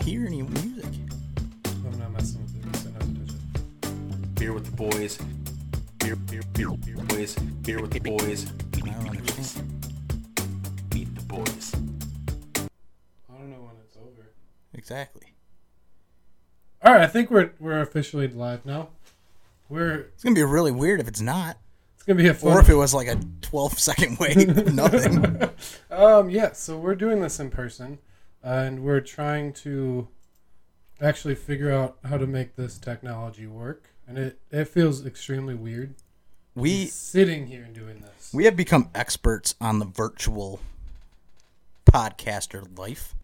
can't hear any music. I'm not messing with it. So not to touch it. Beer with the boys. Beer, beer, beer, beer, boys. Beer with the boys. I don't understand. Meet the boys. I don't know when it's over. Exactly. All right, I think we're we're officially live now. We're It's gonna be really weird if it's not, it's gonna be a fun. or if it was like a 12 second wait, nothing. um, yeah, so we're doing this in person, and we're trying to actually figure out how to make this technology work, and it it feels extremely weird We sitting here and doing this. we have become experts on the virtual podcaster life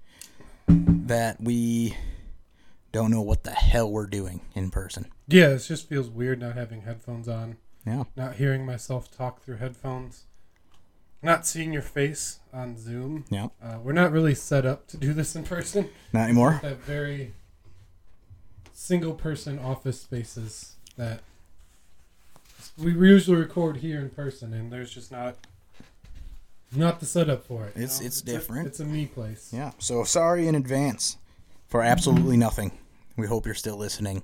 that we don't know what the hell we're doing in person. Yeah, it just feels weird not having headphones on, Yeah. not hearing myself talk through headphones, not seeing your face on Zoom. Yeah. Uh, we're not really set up to do this in person. Not anymore. That very single person office spaces that we usually record here in person, and there's just not not the setup for it. you It's- know? it's a- different. it's a me place. Yeah. So sorry in advance for absolutely nothing. We hope you're still listening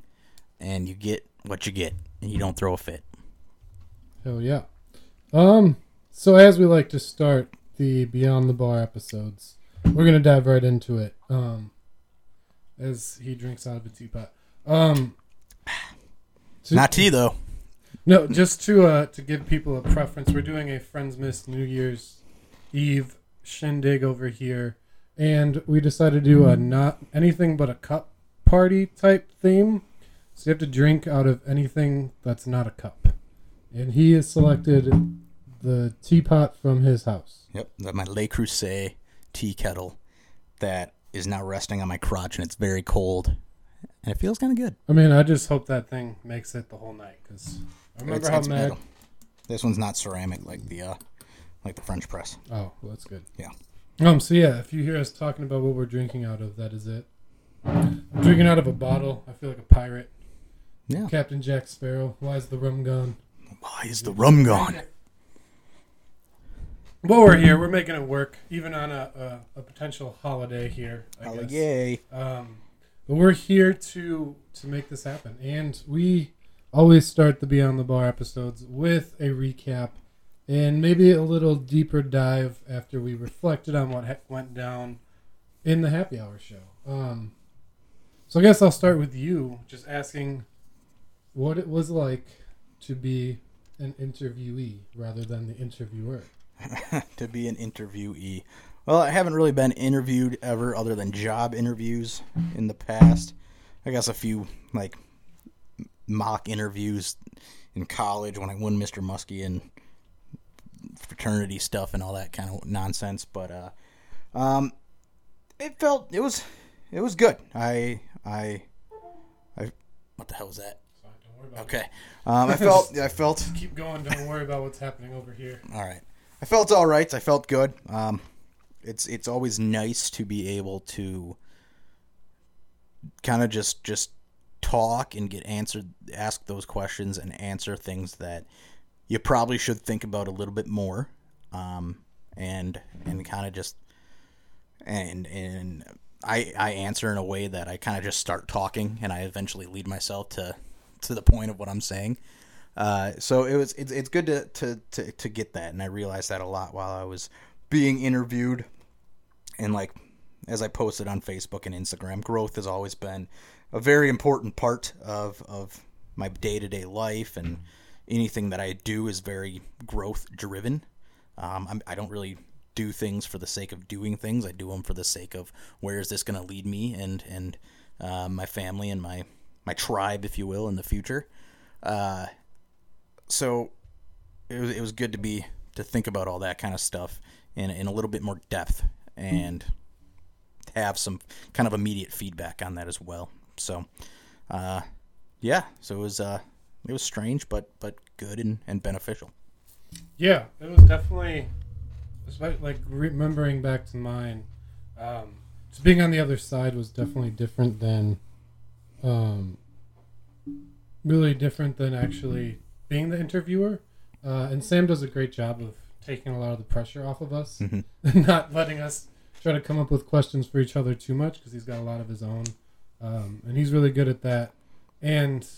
and you get what you get and you don't throw a fit. Hell yeah. Um. So as we like to start the Beyond the Bar episodes, we're gonna dive right into it. Um. As he drinks out of a teapot. Um. to- Not tea though. No, just to uh to give people a preference, we're doing a Friends Miss New Year's Eve shindig over here, and we decided to do a not anything but a cup party type theme. So you have to drink out of anything that's not a cup, and he has selected the teapot from his house. Yep. That my Le Creuset tea kettle that is now resting on my crotch and it's very cold. And it feels kind of good. I mean, I just hope that thing makes it the whole night because I remember It's- how it's mad. metal. This one's not ceramic like the uh like the French press. Oh, well, that's good. Yeah. Um. So yeah, if you hear us talking about what we're drinking out of, that is it. I'm drinking out of a bottle. I feel like a pirate. Yeah. Captain Jack Sparrow. Why is the rum gone? Why is the rum gone? Well, we're here. We're making it work, even on a a, a potential holiday here. I guess. yay. Um, but we're here to to make this happen, and we always start the Beyond the Bar episodes with a recap and maybe a little deeper dive after we reflected on what ha- went down in the happy hour show. Um, so I guess I'll start with you, just asking what it was like to be an interviewee rather than the interviewer. to be an interviewee. Well, I haven't really been interviewed ever other than job interviews in the past. I guess a few like mock interviews in college when I won Mr. Muskie and fraternity stuff and all that kind of nonsense, but uh um it felt it was it was good. I I I what the hell was that? So don't worry about Okay. Um I felt I felt. Keep going. Don't worry about what's happening over here. all right. I felt all right. I felt good. Um, it's it's always nice to be able to kind of just just talk and get answered, ask those questions and answer things that you probably should think about a little bit more, um, and and kind of just and and I I answer in a way that I kind of just start talking and I eventually lead myself to to the point of what I'm saying. Uh, so it was it's, it's good to, to, to, to get that. And I realized that a lot while I was being interviewed. And like as I posted on Facebook and Instagram growth has always been a very important part of of my day-to-day life. And anything that I do is very growth driven. Um, I'm, I don't really do things for the sake of doing things. I do them for the sake of where is this going to lead me and and uh, my family and my my tribe if you will in the future. Uh, so it was, it was good to be to think about all that kind of stuff in, in a little bit more depth and have some kind of immediate feedback on that as well so uh, yeah so it was uh, it was strange but but good and, and beneficial Yeah, it was definitely, like remembering back to mine. Um, just being on the other side was definitely different than, um, really different than actually being the interviewer. Uh, and Sam does a great job of taking a lot of the pressure off of us, and not letting us try to come up with questions for each other too much because he's got a lot of his own, um, and he's really good at that. And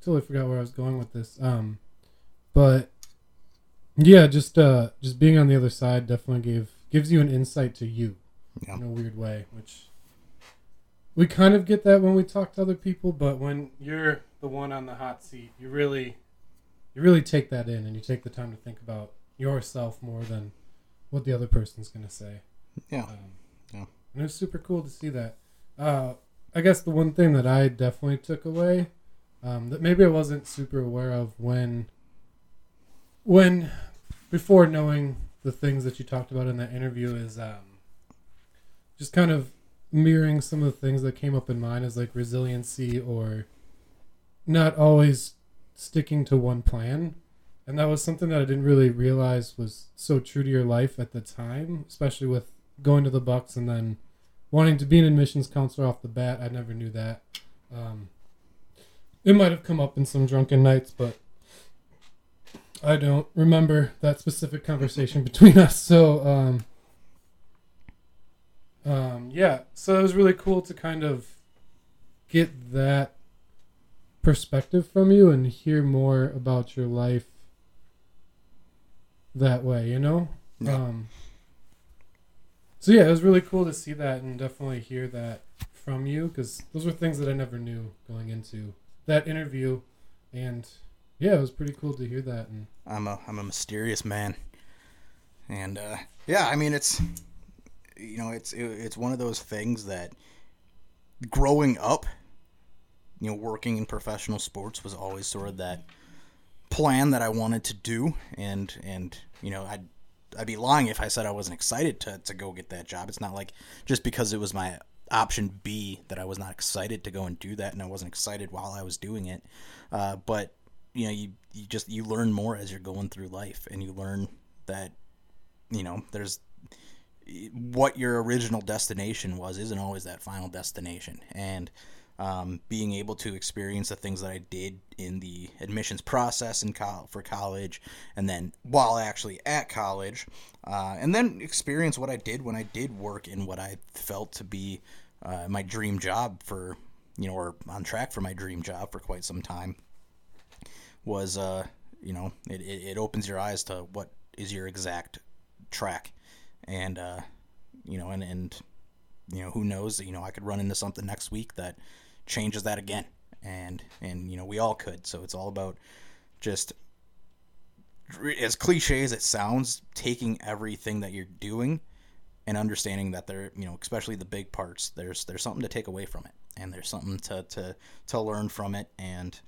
totally forgot where I was going with this. Um, but yeah, just uh, just being on the other side definitely gave gives you an insight to you Yeah. in a weird way, which we kind of get that when we talk to other people, but when you're the one on the hot seat, you really you really take that in and you take the time to think about yourself more than what the other person's going to say. Yeah. Um, Yeah. And it was super cool to see that. Uh, I guess the one thing that I definitely took away um, that maybe I wasn't super aware of when when before knowing the things that you talked about in that interview is um, just kind of mirroring some of the things that came up in mine as like resiliency or not always sticking to one plan. And that was something that i didn't really realize was so true to your life at the time especially with going to the bucks and then wanting to be an admissions counselor off the bat. I never knew that. Um, it might have come up in some drunken nights but i don't remember that specific conversation between us. So um, um, yeah, so it was really cool to kind of get that perspective from you and hear more about your life that way, you know? Yeah. Um, so yeah, it was really cool to see that and definitely hear that from you because those were things that I never knew going into that interview, and yeah, it was pretty cool to hear that. And I'm a I'm a mysterious man, and uh, yeah, I mean it's you know it's it, it's one of those things that growing up, you know, working in professional sports was always sort of that plan that I wanted to do, and and you know I'd I'd be lying if I said I wasn't excited to to go get that job. It's not like just because it was my option B that I was not excited to go and do that, and I wasn't excited while I was doing it. Uh, but you know, you you just you learn more as you're going through life, and you learn that you know there's what your original destination was isn't always that final destination, and um, being able to experience the things that I did in the admissions process in for college, and then while actually at college, uh, and then experience what I did when I did work in what I felt to be uh, my dream job for you know, or on track for my dream job for quite some time was uh you know it, it, it opens your eyes to what is your exact track. And uh you know and and you know who knows you know i could run into something next week that changes that again. And and you know we all could. So it's all about just as cliche as it sounds taking everything that you're doing and understanding that there you know especially the big parts there's there's something to take away from it. And there's something to to to learn from it. And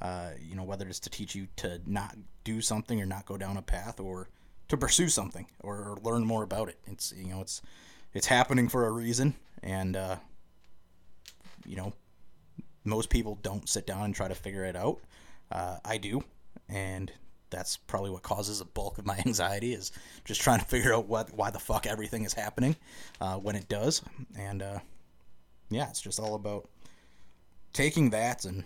uh, you know whether it's to teach you to not do something or not go down a path or to pursue something or, or learn more about it. It's you know it's it's happening for a reason. And uh, you know most people don't sit down and try to figure it out. Uh, i do. And that's probably what causes a bulk of my anxiety is just trying to figure out what why the fuck everything is happening uh, when it does. And uh, yeah it's just all about taking that and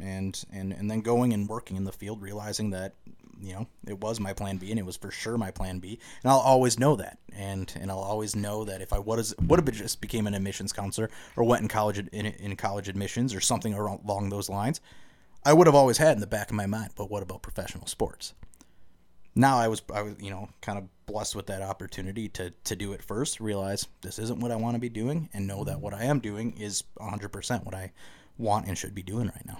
and and and then going and working in the field realizing that you know it was my plan b and it was for sure my plan b. And i'll always know that. And and i'll always know that if i would have would have just became an admissions counselor or went in college in, in college admissions or something along those lines i would have always had in the back of my mind but what about professional sports? Now I was I was you know kind of blessed with that opportunity to to do it first realize this isn't what I want to be doing and know that what I am doing is 100% what I want and should be doing right now.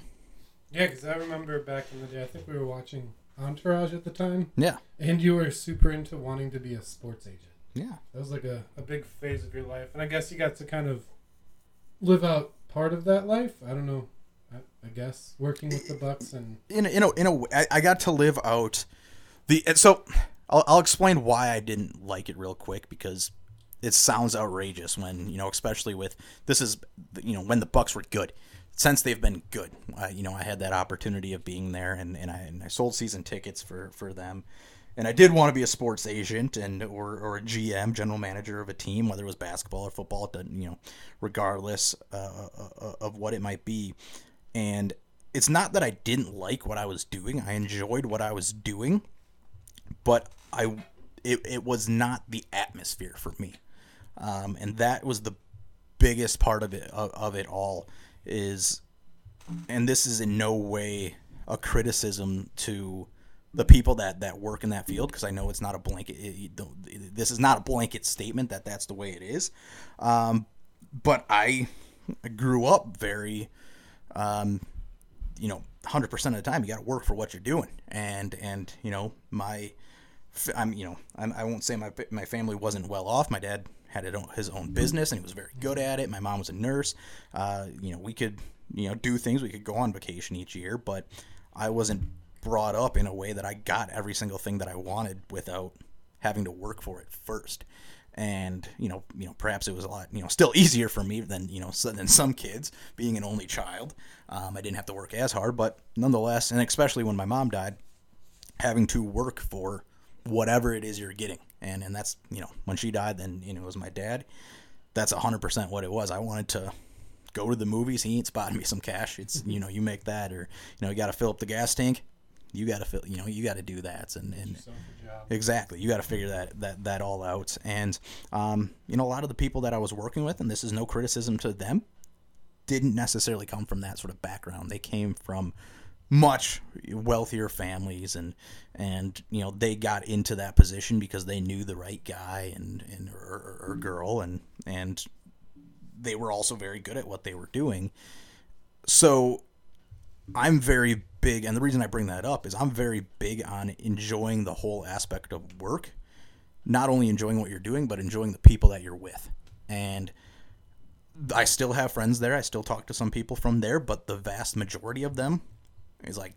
Yeah, because I remember back in the day, I think we were watching Entourage at the time, yeah and you were super into wanting to be a sports agent. yeah That was like a, a big phase of your life, and I guess you got to kind of live out part of that life. I don't know. I, I guess working with the Bucks and in a, in a, in a way, I, I got to live out the and so I'll, I'll explain why I didn't like it real quick because it sounds outrageous when you know especially with this is you know when the Bucks were good since they've been good uh, you know I had that opportunity of being there and, and I and I sold season tickets for for them and I did want to be a sports agent and or, or a GM general manager of a team whether it was basketball or football you know regardless uh, uh, of what it might be and it's not that I didn't like what I was doing. I enjoyed what I was doing, but I it, it was not the atmosphere for me. um, and that was the biggest part of it of, of it all is and this is in no way a criticism to the people that that work in that field because I know it's not a blanket. It, don't- this is not a blanket statement that that's the way it is. Um, but I grew up very, um, you know, hundred percent of the time you got to work for what you're doing, and and you know my, I'm you know I'm, I won't say my my family wasn't well off. My dad had his own business and he was very good at it. My mom was a nurse. Uh, you know we could you know do things. We could go on vacation each year, but I wasn't brought up in a way that I got every single thing that I wanted without having to work for it first. And you know, you know, perhaps it was a lot, you know, still easier for me than you know than some kids being an only child. Um, I didn't have to work as hard, but nonetheless, and especially when my mom died, having to work for whatever it is you're getting. And and that's you know when she died, then you know it was my dad. That's hundred percent what it was. I wanted to go to the movies. He ain't spotting me some cash. It's you know you make that, or you know you got to fill up the gas tank. You got to fill. You know you got to do that, and and So good job. Exactly. You got to figure that that that all out. And um, you know, a lot of the people that I was working with, and this is no criticism to them, didn't necessarily come from that sort of background. They came from much wealthier families, and and you know they got into that position because they knew the right guy and and or, or girl, and and they were also very good at what they were doing. So I'm very big, and the reason I bring that up is I'm very big on enjoying the whole aspect of work. Not only enjoying what you're doing, but enjoying the people that you're with. And I still have friends there. I still talk to some people from there, but the vast majority of them is like,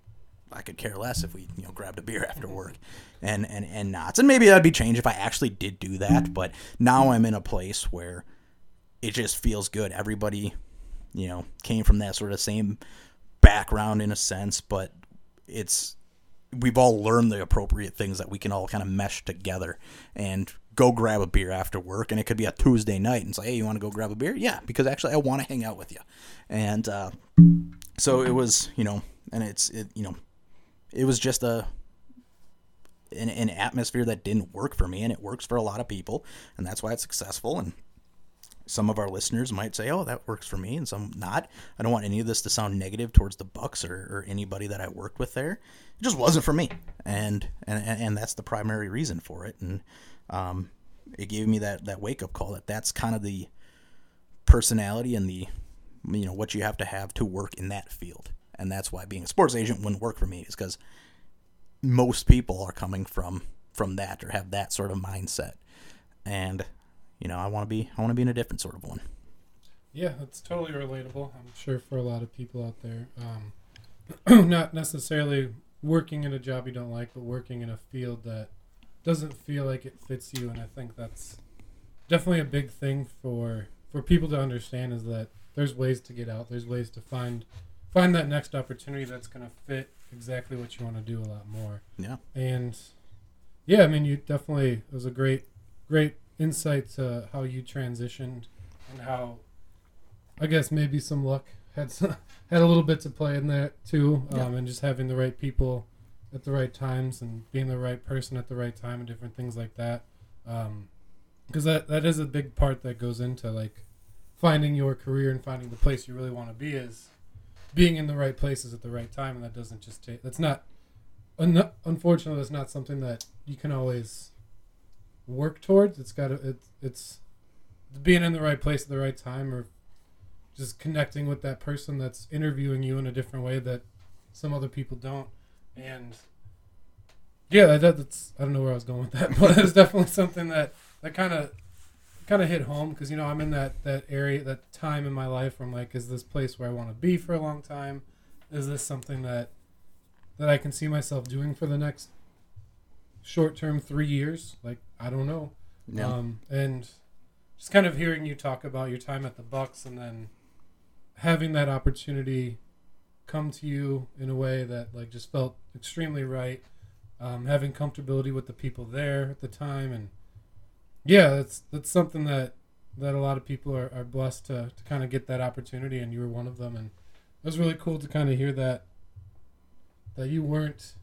I could care less if we, you know, grabbed a beer after work, and and and not. And maybe that'd be changed if I actually did do that. But now I'm in a place where it just feels good. Everybody, you know, came from that sort of same background in a sense, but it's we've all learned the appropriate things that we can all kind of mesh together and go grab a beer after work and it could be a tuesday night and say hey you want to go grab a beer yeah because actually i want to hang out with you and uh, so it was you know and it's it you know it was just a an, an atmosphere that didn't work for me and it works for a lot of people and that's why it's successful and some of our listeners might say, "Oh, that works for me," and some not. I don't want any of this to sound negative towards the Bucks or, or anybody that I worked with there. It just wasn't for me, and and and that's the primary reason for it. And um, it gave me that that wake up call that that's kind of the personality and the you know what you have to have to work in that field, and that's why being a sports agent wouldn't work for me is because most people are coming from from that or have that sort of mindset, and you know, I want to be I want to be in a different sort of one. Yeah, it's totally relatable. I'm sure for a lot of people out there, um, not necessarily working in a job you don't like, but working in a field that doesn't feel like it fits you. And I think that's definitely a big thing for for people to understand is that there's ways to get out. There's ways to find find that next opportunity that's going to fit exactly what you want to do a lot more. Yeah. And yeah, I mean, you definitely it was a great great insight to how you transitioned and how I guess maybe some luck had some, had a little bit to play in that too, um, Yeah. and just having the right people at the right times and being the right person at the right time and different things like that. Because that that is a big part that goes into like finding your career and finding the place you really want to be is being in the right places at the right time, and that doesn't just take. That's not. un- Unfortunately, that's not something that you can always work towards. It's got to. It's it's being in the right place at the right time, or just connecting with that person that's interviewing you in a different way that some other people don't. And yeah, that, that's I don't know where I was going with that, but it's definitely something that that kind of kind of hit home because you know I'm in that that area that time in my life where I'm like, is this place where I want to be for a long time? Is this something that that I can see myself doing for the next short term three years? Like I don't know. Yeah. Um, and just kind of hearing you talk about your time at the Bucks and then having that opportunity come to you in a way that like just felt extremely right. Um, having comfortability with the people there at the time and yeah, that's that's something that that a lot of people are, are blessed to, to kind of get that opportunity and you were one of them and it was really cool to kind of hear that that you weren't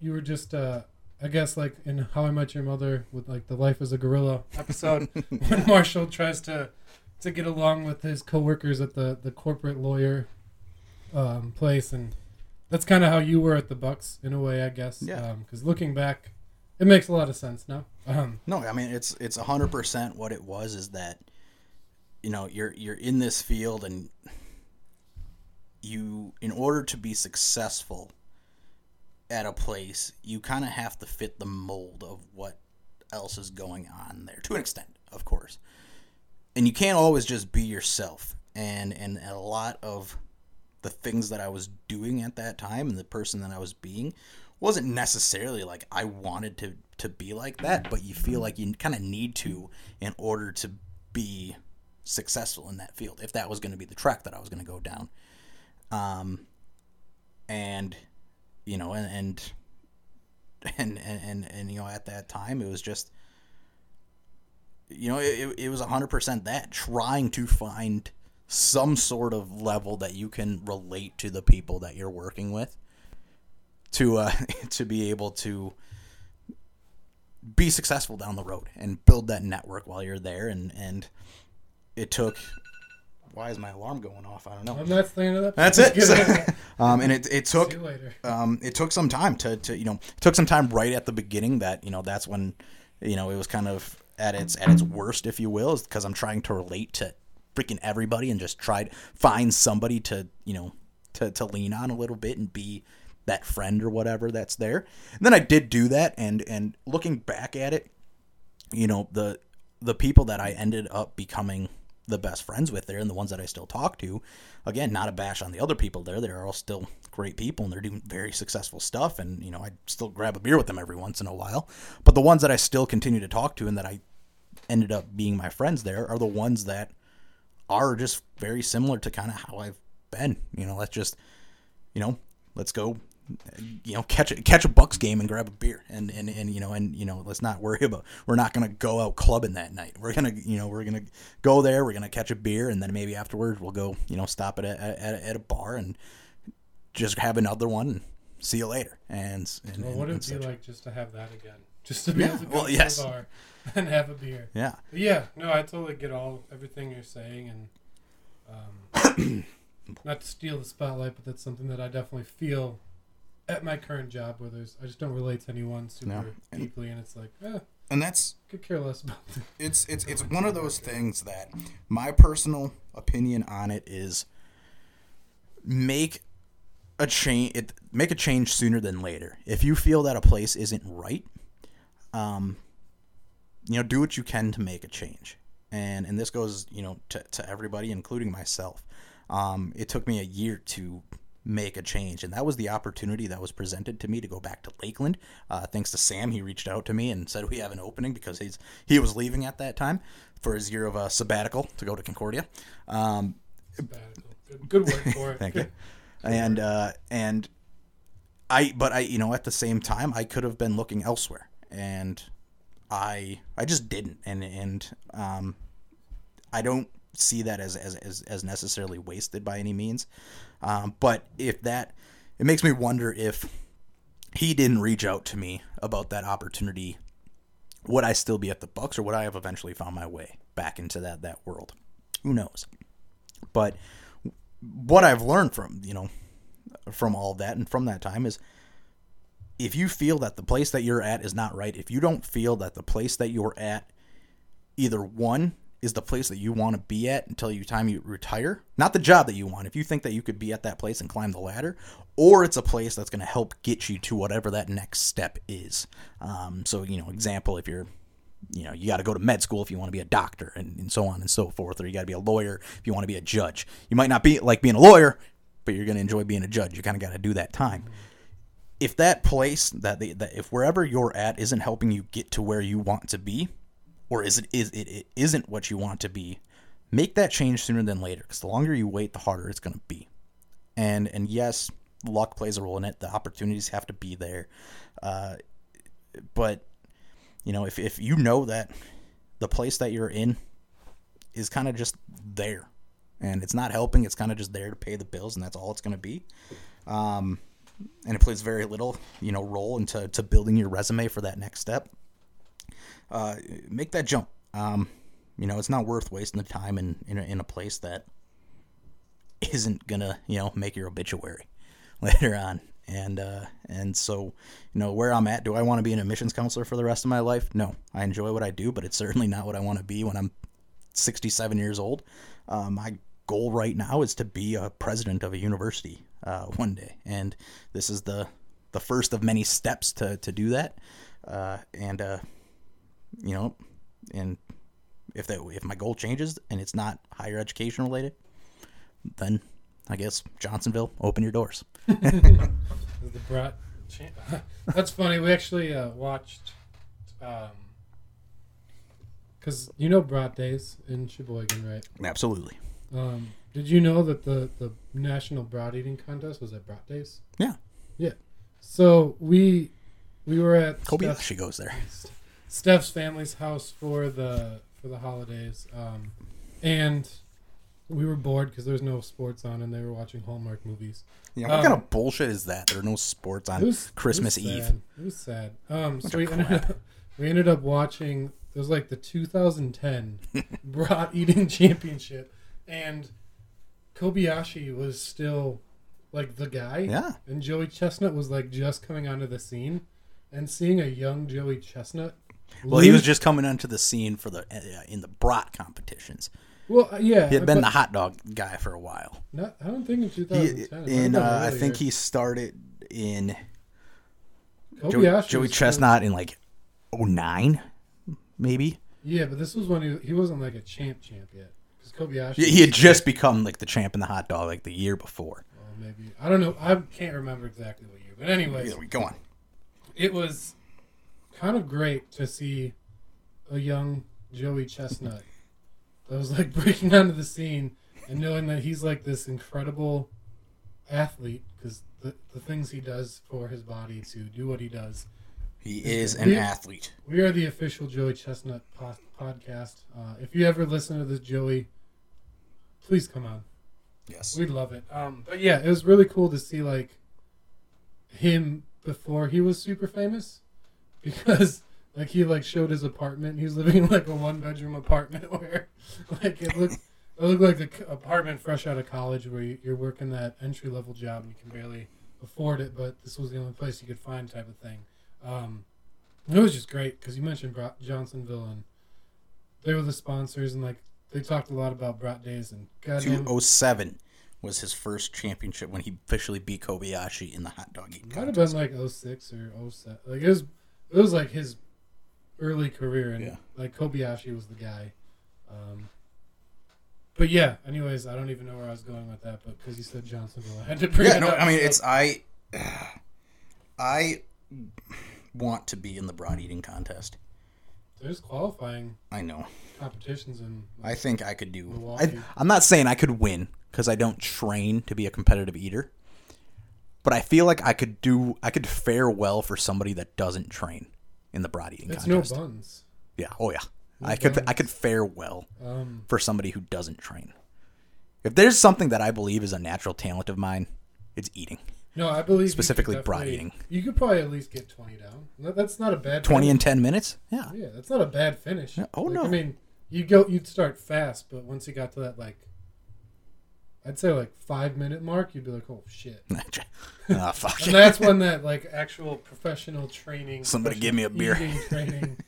you were just uh I guess like in How I Met Your Mother with like the Life as a Gorilla episode, when Marshall tries to to get along with his coworkers at the the corporate lawyer um, place, and that's kind of how you were at the Bucks in a way, I guess. Yeah. Because looking back, it makes a lot of sense No. Um, No, I mean it's it's hundred percent what it was is that you know you're you're in this field and you in order to be successful at a place you kind of have to fit the mold of what else is going on there to an extent of course and you can't always just be yourself and and a lot of the things that I was doing at that time and the person that I was being wasn't necessarily like I wanted to to be like that, but you feel like you kind of need to in order to be successful in that field. If that was going to be the track that I was going to go down, um, and you know, and and and and, and, and you know, at that time it was just you know, it, it was 100% that trying to find some sort of level that you can relate to the people that you're working with to uh, to be able to be successful down the road and build that network while you're there and and it took why is my alarm going off i don't know and that's the end of that. that's it So- um, and it, it took later. um, it took some time to, to you know it took some time right at the beginning that you know that's when you know it was kind of at its at its worst if you will is because i'm trying to relate to freaking everybody and just try to find somebody to you know to, to lean on a little bit and be that friend or whatever that's there. And then i did do that and and looking back at it you know the the people that I ended up becoming the best friends with there and the ones that I still talk to again not a bash on the other people there. They're all still great people and they're doing very successful stuff and you know I still grab a beer with them every once in a while. But the ones that I still continue to talk to and that I ended up being my friends there are the ones that are just very similar to kind of how I've been. You know let's just you know let's go you know catch a catch a bucks game and grab a beer and and, and you know and you know let's not worry about we're not gonna go out clubbing that night we're gonna you know we're gonna go there we're gonna catch a beer and then maybe afterwards we'll go you know stop at a at, a- at a bar and just have another one and see you later and, and, Well, what and would it be like just to have that again? Just to be Yeah, able to go well, to yes. a bar and have a beer. yeah But yeah, no, I totally get all everything you're saying, and um, not to steal the spotlight, but that's something that I definitely feel at my current job, where there's I just don't relate to anyone super No, and- deeply, and it's like, eh, and that's could care less about them. it's it's it's one of those things that my personal opinion on it is make a change it make a change sooner than later. If you feel that a place isn't right um you know do what you can to make a change. And and this goes you know to, to everybody including myself. Um it took me a year to make a change and that was the opportunity that was presented to me to go back to lakeland uh, thanks to sam he reached out to me and said we have an opening because he's he was leaving at that time for his year of uh, sabbatical to go to concordia um, Sabbatical. Good, good word for it. Thank you. And uh, and I, but I, you know, at the same time, I could have been looking elsewhere, and I, I just didn't, and and um, I don't see that as as as, as necessarily wasted by any means. Um, but if that, it makes me wonder if he didn't reach out to me about that opportunity, would I still be at the Bucks, or would I have eventually found my way back into that that world? Who knows? But what I've learned from you know from all that and from that time is if you feel that the place that you're at is not right, if you don't feel that the place that you're at either one is the place that you want to be at until you time you retire, not the job that you want. If you think that you could be at that place and climb the ladder, or it's a place that's going to help get you to whatever that next step is. Um, so you know, example, if you're you know, you got to go to med school if you want to be a doctor and, and so on and so forth, or you got to be a lawyer if you want to be a judge. You might not be like being a lawyer, but you're going to enjoy being a judge. You kind of got to do that time. If that place that, they, that if wherever you're at isn't helping you get to where you want to be, or is it is it, it isn't what you want to be, make that change sooner than later. Because the longer you wait, the harder it's going to be. And and yes, luck plays a role in it. The opportunities have to be there, uh, but you know, if, if you know that the place that you're in is kind of just there and it's not helping, it's kind of just there to pay the bills and that's all it's going to be. Um, and it plays very little, you know, role into to building your resume for that next step. Uh, make that jump. Um, you know, it's not worth wasting the time in in a, in a place that isn't gonna, you know, make your obituary later on. And uh, and so, you know, where I'm at, do I want to be an admissions counselor for the rest of my life? No, I enjoy what I do, but it's certainly not what I want to be when I'm 67 years old. Uh, my goal right now is to be a president of a university uh, one day, and this is the the first of many steps to to do that. Uh, and uh, you know, and if that if my goal changes and it's not higher education related, then I guess Johnsonville, open your doors. The brat. That's funny. We actually uh, watched, because you know Brat Days in Sheboygan, right? Absolutely. Um, did you know that the the national brat eating contest was at Brat Days? Yeah. Yeah. So we we were at Steph's, Kobayashi goes there. Steph's family's house for the for the holidays, um, and we were bored because there was no sports on, and they were watching Hallmark movies. Yeah, what Um, kind of bullshit is that? There are no sports on was Christmas it Eve. It was sad. Um, so we ended, up, we ended up watching. It was like the 2010 Brat Eating Championship, and Kobayashi was still like the guy. Yeah. And Joey Chestnut was like just coming onto the scene, and seeing a young Joey Chestnut. Well, he was just coming onto the scene for the uh, in the brat competitions. well, uh, yeah. He had been the hot dog guy for a while. Not, I don't think in He, 2010. It might have in uh, I think he started in Joey, Kobayashi Joey Chestnut in like 09, maybe. yeah, but this was when he he wasn't like a champ champ yet because Kobayashi. He he had just become like the champ in the hot dog like the year before. Well, maybe I don't know. I can't remember exactly what year, but anyways, Either way, go on. it was kind of great to see a young Joey Chestnut that was like breaking onto the scene and knowing that he's like this incredible athlete because the, the things he does for his body to do what he does. He is an Yeah. athlete. We are the official Joey Chestnut po- podcast. Uh, if you ever listen to this, Joey, please come on. Yes. We'd love it. Um, but yeah, it was really cool to see like him before he was super famous, because like he like showed his apartment. He was living in like a one bedroom apartment where like it looked it looked like the apartment fresh out of college where you- you're working that entry level job and you can barely afford it, but this was the only place you could find type of thing. Um, it was just great because you mentioned Johnsonville and they were the sponsors and like they talked a lot about Brat Days and goddamn. 207 was his first championship when he officially beat Kobayashi in the hot dog eating Might have been like 06 or 07. Like it was, it was like his early career, and Yeah. like Kobayashi was the guy. Um, but yeah. Anyways, I don't even know where I was going with that, but because you said Johnsonville, I had to bring Yeah, it no, up. I mean so- it's I I want to be in the brat eating contest. there's qualifying I know. competitions in. I think I could do. I, I'm not saying I could win because I don't train to be a competitive eater, but I feel like I could do. I could fare well for somebody that doesn't train in the brat eating it's contest. no buns. Yeah. Oh yeah. No I could. I could fare well Um, for somebody who doesn't train. If there's something that I believe is a natural talent of mine, it's eating. no, I believe Specifically brat eating. You could probably at least get 20 down. That's not a bad. Twenty finish. in ten minutes. Yeah. Yeah, that's not a bad finish. Yeah, oh, Like, no. I mean, you go, you'd start fast, but once you got to that like, I'd say like five minute mark, you'd be like, oh shit. Ah, fuck. And that's when that like actual professional training. Somebody give me a beer. training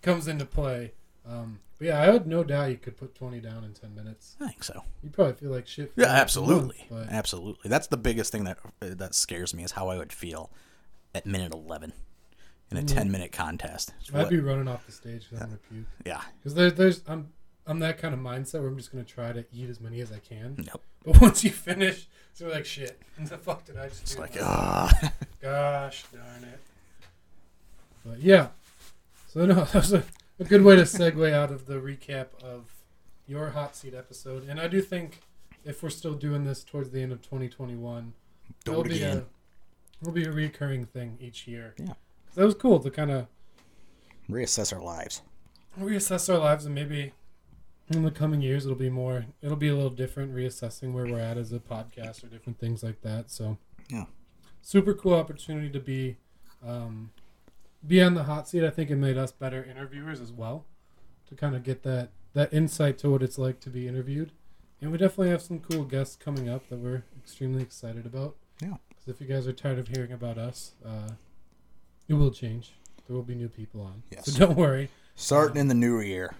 comes into play. Um, but yeah, I had no doubt you could put twenty down in ten minutes. I think so. You probably feel like shit. for Yeah, absolutely, month, absolutely. That's the biggest thing that that scares me is how I would feel at minute eleven in a Mhm. ten minute contest. I'd what- be running off the stage because I'm gonna puke. yeah, Because there, there's I'm I'm that kind of mindset where I'm just gonna try to eat as many as I can. nope. But once you finish, it's like shit. The fuck did I just It's do? like ah, myself? gosh darn it. But yeah, so no, that was a, a good way to segue out of the recap of your hot seat episode. And I do think if we're still doing this towards the end of 2021, do there'll it be a will be a recurring thing each year. Yeah, that was cool to kind of Reassess our lives. reassess our lives and maybe in the coming years it'll be more it'll be a little different reassessing where we're at as a podcast or different things like that so Yeah. super cool opportunity to be um, be on the hot seat. I think it made us better interviewers as well to kind of get that that insight to what it's like to be interviewed. And we definitely have some cool guests coming up that we're extremely excited about. Yeah. 'Cause if you guys are tired of hearing about us, uh, it will change. There will be new people on. Yes. So don't worry. Starting in the new year,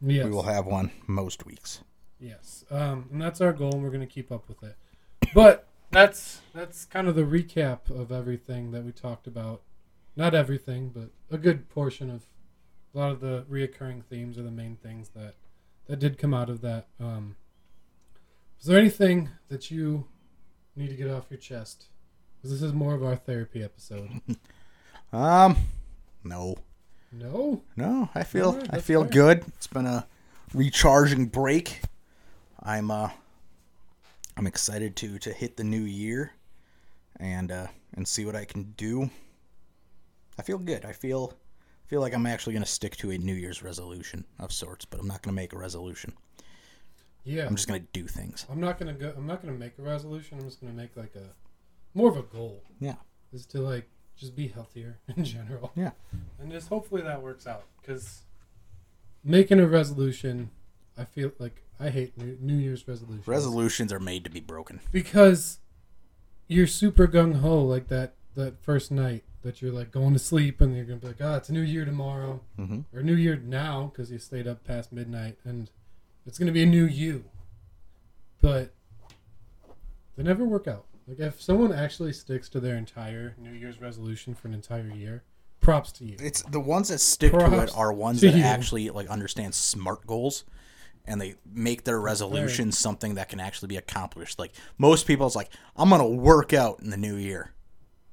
Yes. we will have one most weeks. Yes, um, and that's our goal, and we're going to keep up with it. But that's that's kind of the recap of everything that we talked about. Not everything, but a good portion of a lot of the reoccurring themes are the main things that that did come out of that. Um, is there anything that you need to get off your chest? Because this is more of our therapy episode. Um, no, No, no, I feel Alright, I feel fair. good. It's been a recharging break. I'm uh, I'm excited to to hit the new year, and uh, and see what I can do. I feel good. I feel feel like I'm actually gonna stick to a New Year's resolution of sorts, but I'm not gonna make a resolution. yeah, I'm just gonna do things. I'm not gonna go. I'm not gonna make a resolution. I'm just gonna make like a more of a goal. Yeah. is to like just be healthier in general. Yeah. And just hopefully that works out because making a resolution, I feel like I hate New, New Year's resolutions. Resolutions are made to be broken. because you're super gung ho like that that first night that you're like going to sleep and you're gonna be like, oh, it's a new year tomorrow Mm-hmm. or New Year now because you stayed up past midnight and it's gonna be a new you. But they never work out. Like if someone actually sticks to their entire New Year's resolution for an entire year, props to you. It's the ones that stick to it are ones that you. actually like understand smart goals and they make their resolutions something that can actually be accomplished. Like most people it's like I'm going to work out in the new year.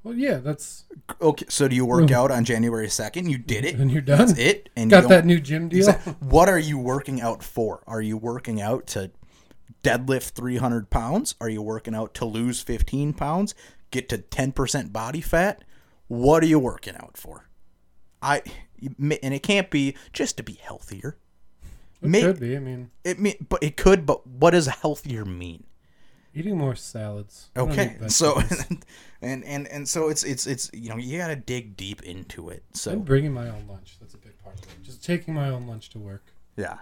Well, yeah, that's Okay, so do you work out on January 2nd? You did it. Mm. and you're done. That's it. And you Got that new gym deal. What are you working out for? Are you working out to deadlift 300 pounds? Are you working out to lose 15 pounds? Get to 10% body fat? What are you working out for? I and it can't be just to be healthier. It May- could be. I mean, It mean, but it could. But what does healthier mean? eating more salads. Okay, so and and and so it's it's it's you know you got to dig deep into it. So and bringing my own lunch. That's a big part of it. Just taking my own lunch to work. yeah,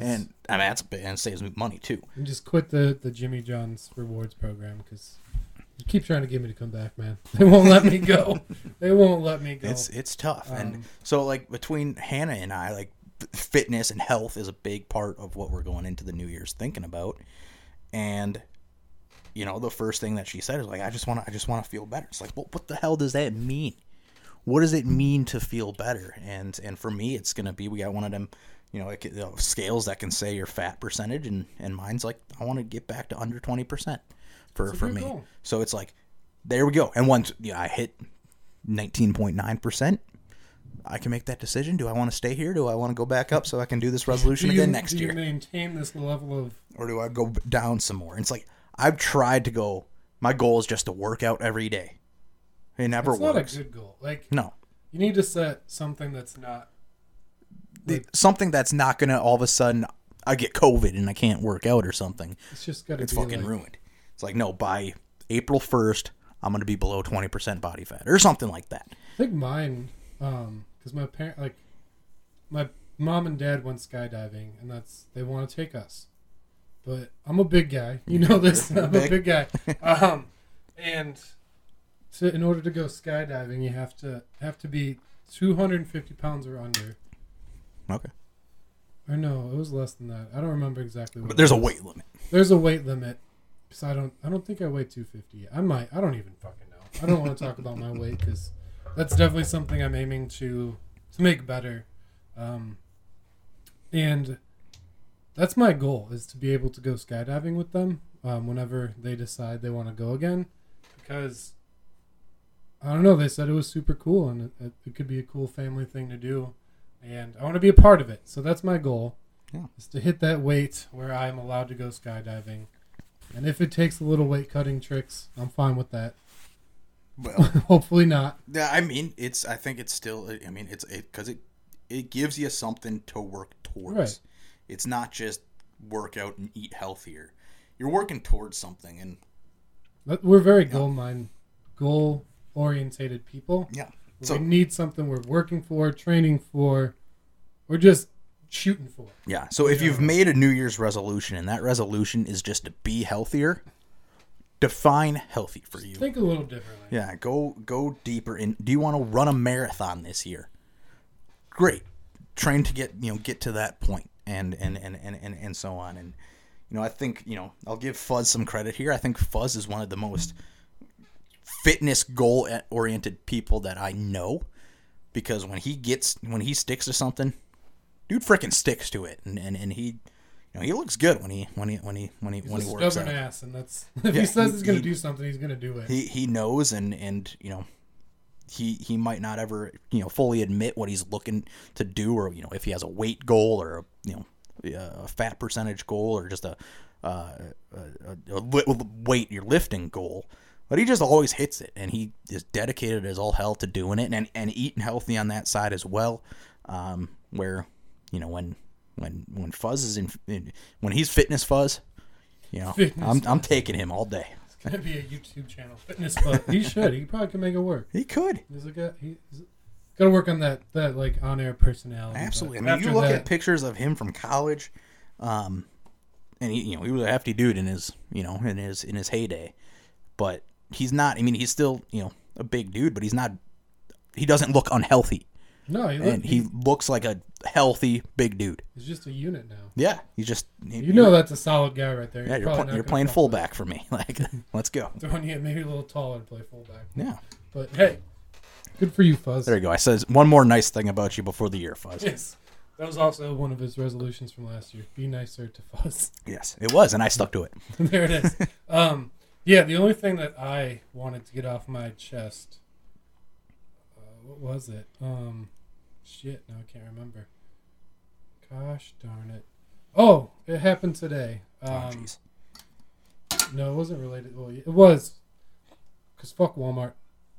and I mean that's and saves me money too. And just quit the, the Jimmy John's rewards program because you keep trying to get me to come back, man. They won't let me go. they won't let me go. It's it's tough, and Um, so like between Hannah and I, like fitness and health is a big part of what we're going into the New Year's thinking about, and you know the first thing that she said is like, I just want to I just want to feel better. It's like, well, what the hell does that mean? What does it mean to feel better? And and for me, it's gonna be we got one of them. You know, like, you know, scales that can say your fat percentage, and, and mine's like I want to get back to under twenty percent for for me. goal. So it's like, there we go. And once you know, I hit nineteen point nine percent, I can make that decision. Do I want to stay here? Do I want to go back up so I can do this resolution do you, again next do you year, maintain this level of or do I go down some more? And it's like I've tried to go. My goal is just to work out every day. It never it's not a good goal. Like no, you need to set something that's not The- something that's not gonna all of a sudden I get COVID and I can't work out or something. it's just gotta It's be fucking like, ruined. It's like no, by April first, I'm gonna be below twenty percent body fat or something like that. I think mine, um, because my parent, like, my mom and dad went skydiving, and that's they want to take us. But I'm a big guy, you know this. I'm a Big. big guy, um, and to, in order to go skydiving, you have to have to be 250 pounds or under. Okay, Or no, it was less than that. I don't remember exactly. What but there's a weight limit. There's a weight limit. Cause I don't. I don't think I weigh 250. I might. I don't even fucking know. I don't want to talk about my weight because that's definitely something I'm aiming to to make better. Um, and that's my goal is to be able to go skydiving with them um, whenever they decide they want to go again. Because I don't know. They said it was super cool and it, it could be a cool family thing to do, and I want to be a part of it. So that's my goal. Yeah. Is to hit that weight where I'm allowed to go skydiving. And if it takes a little weight cutting tricks, I'm fine with that. Well, Hopefully not. yeah, I mean, it's. I think it's still. I mean, it's it because it it gives you something to work towards. Right. It's not just work out and eat healthier. You're working towards something, and But We're very goal mind, goal orientated people. Yeah. We need something we're working for, training for, we're just shooting for. yeah. So if Yeah. you've made a New Year's resolution and that resolution is just to be healthier, define healthy for you. Think a little differently. Yeah, go go deeper in. Do you want to run a marathon this year? Great, train to get you know get to that point, and and and and and, and so on. And you know, I think you know I'll give Fuzz some credit here. I think Fuzz is one of the most fitness goal oriented people that I know, because when he gets when he sticks to something, dude freaking sticks to it, and and, and he. You know, he looks good when he when he when he when he He's when he works stubborn out. ass, and that's if Yeah, he says he- he's going to do something, he's going to do it. he he knows and and you know he he might not ever you know fully admit what he's looking to do or you know if he has a weight goal or a you know a fat percentage goal or just a uh, a, a weight you're lifting goal but he just always hits it and he is dedicated as all hell to doing it and and eating healthy on that side as well um where you know when when when fuzz is in, in when he's fitness fuzz you know Fitness I'm, I'm taking him all day It's going to be a YouTube channel, fitness, but he should. He probably can make it work. he could He's a, he's got to work on that that like on air personality. Absolutely. I mean, you look that- at pictures of him from college, um, and he, you know, he was a hefty dude in his, you know, in his in his heyday. But he's not. I mean, he's still, you know, a big dude, but he's not. He doesn't look unhealthy, No, he look, and he looks like a healthy big dude. he's just a unit now. Yeah, he's just. You know that's a solid guy right there. Yeah, you're, probably pl- you're playing fullback for me. Like, let's go. Throwing you maybe a little taller to play fullback. Yeah, But hey, good for you, Fuzz. there you go. I says one more nice thing about you before the year, Fuzz. Yes. That was also one of his resolutions from last year. Be nicer to Fuzz. Yes, it was, and I stuck to it. there it is. Um, yeah, the only thing that I wanted to get off my chest, uh, what was it? Um, shit, now I can't remember. Gosh darn it. Oh, it happened today. Oh, Um, jeez. no, it wasn't related. Well, it was. Because fuck Walmart.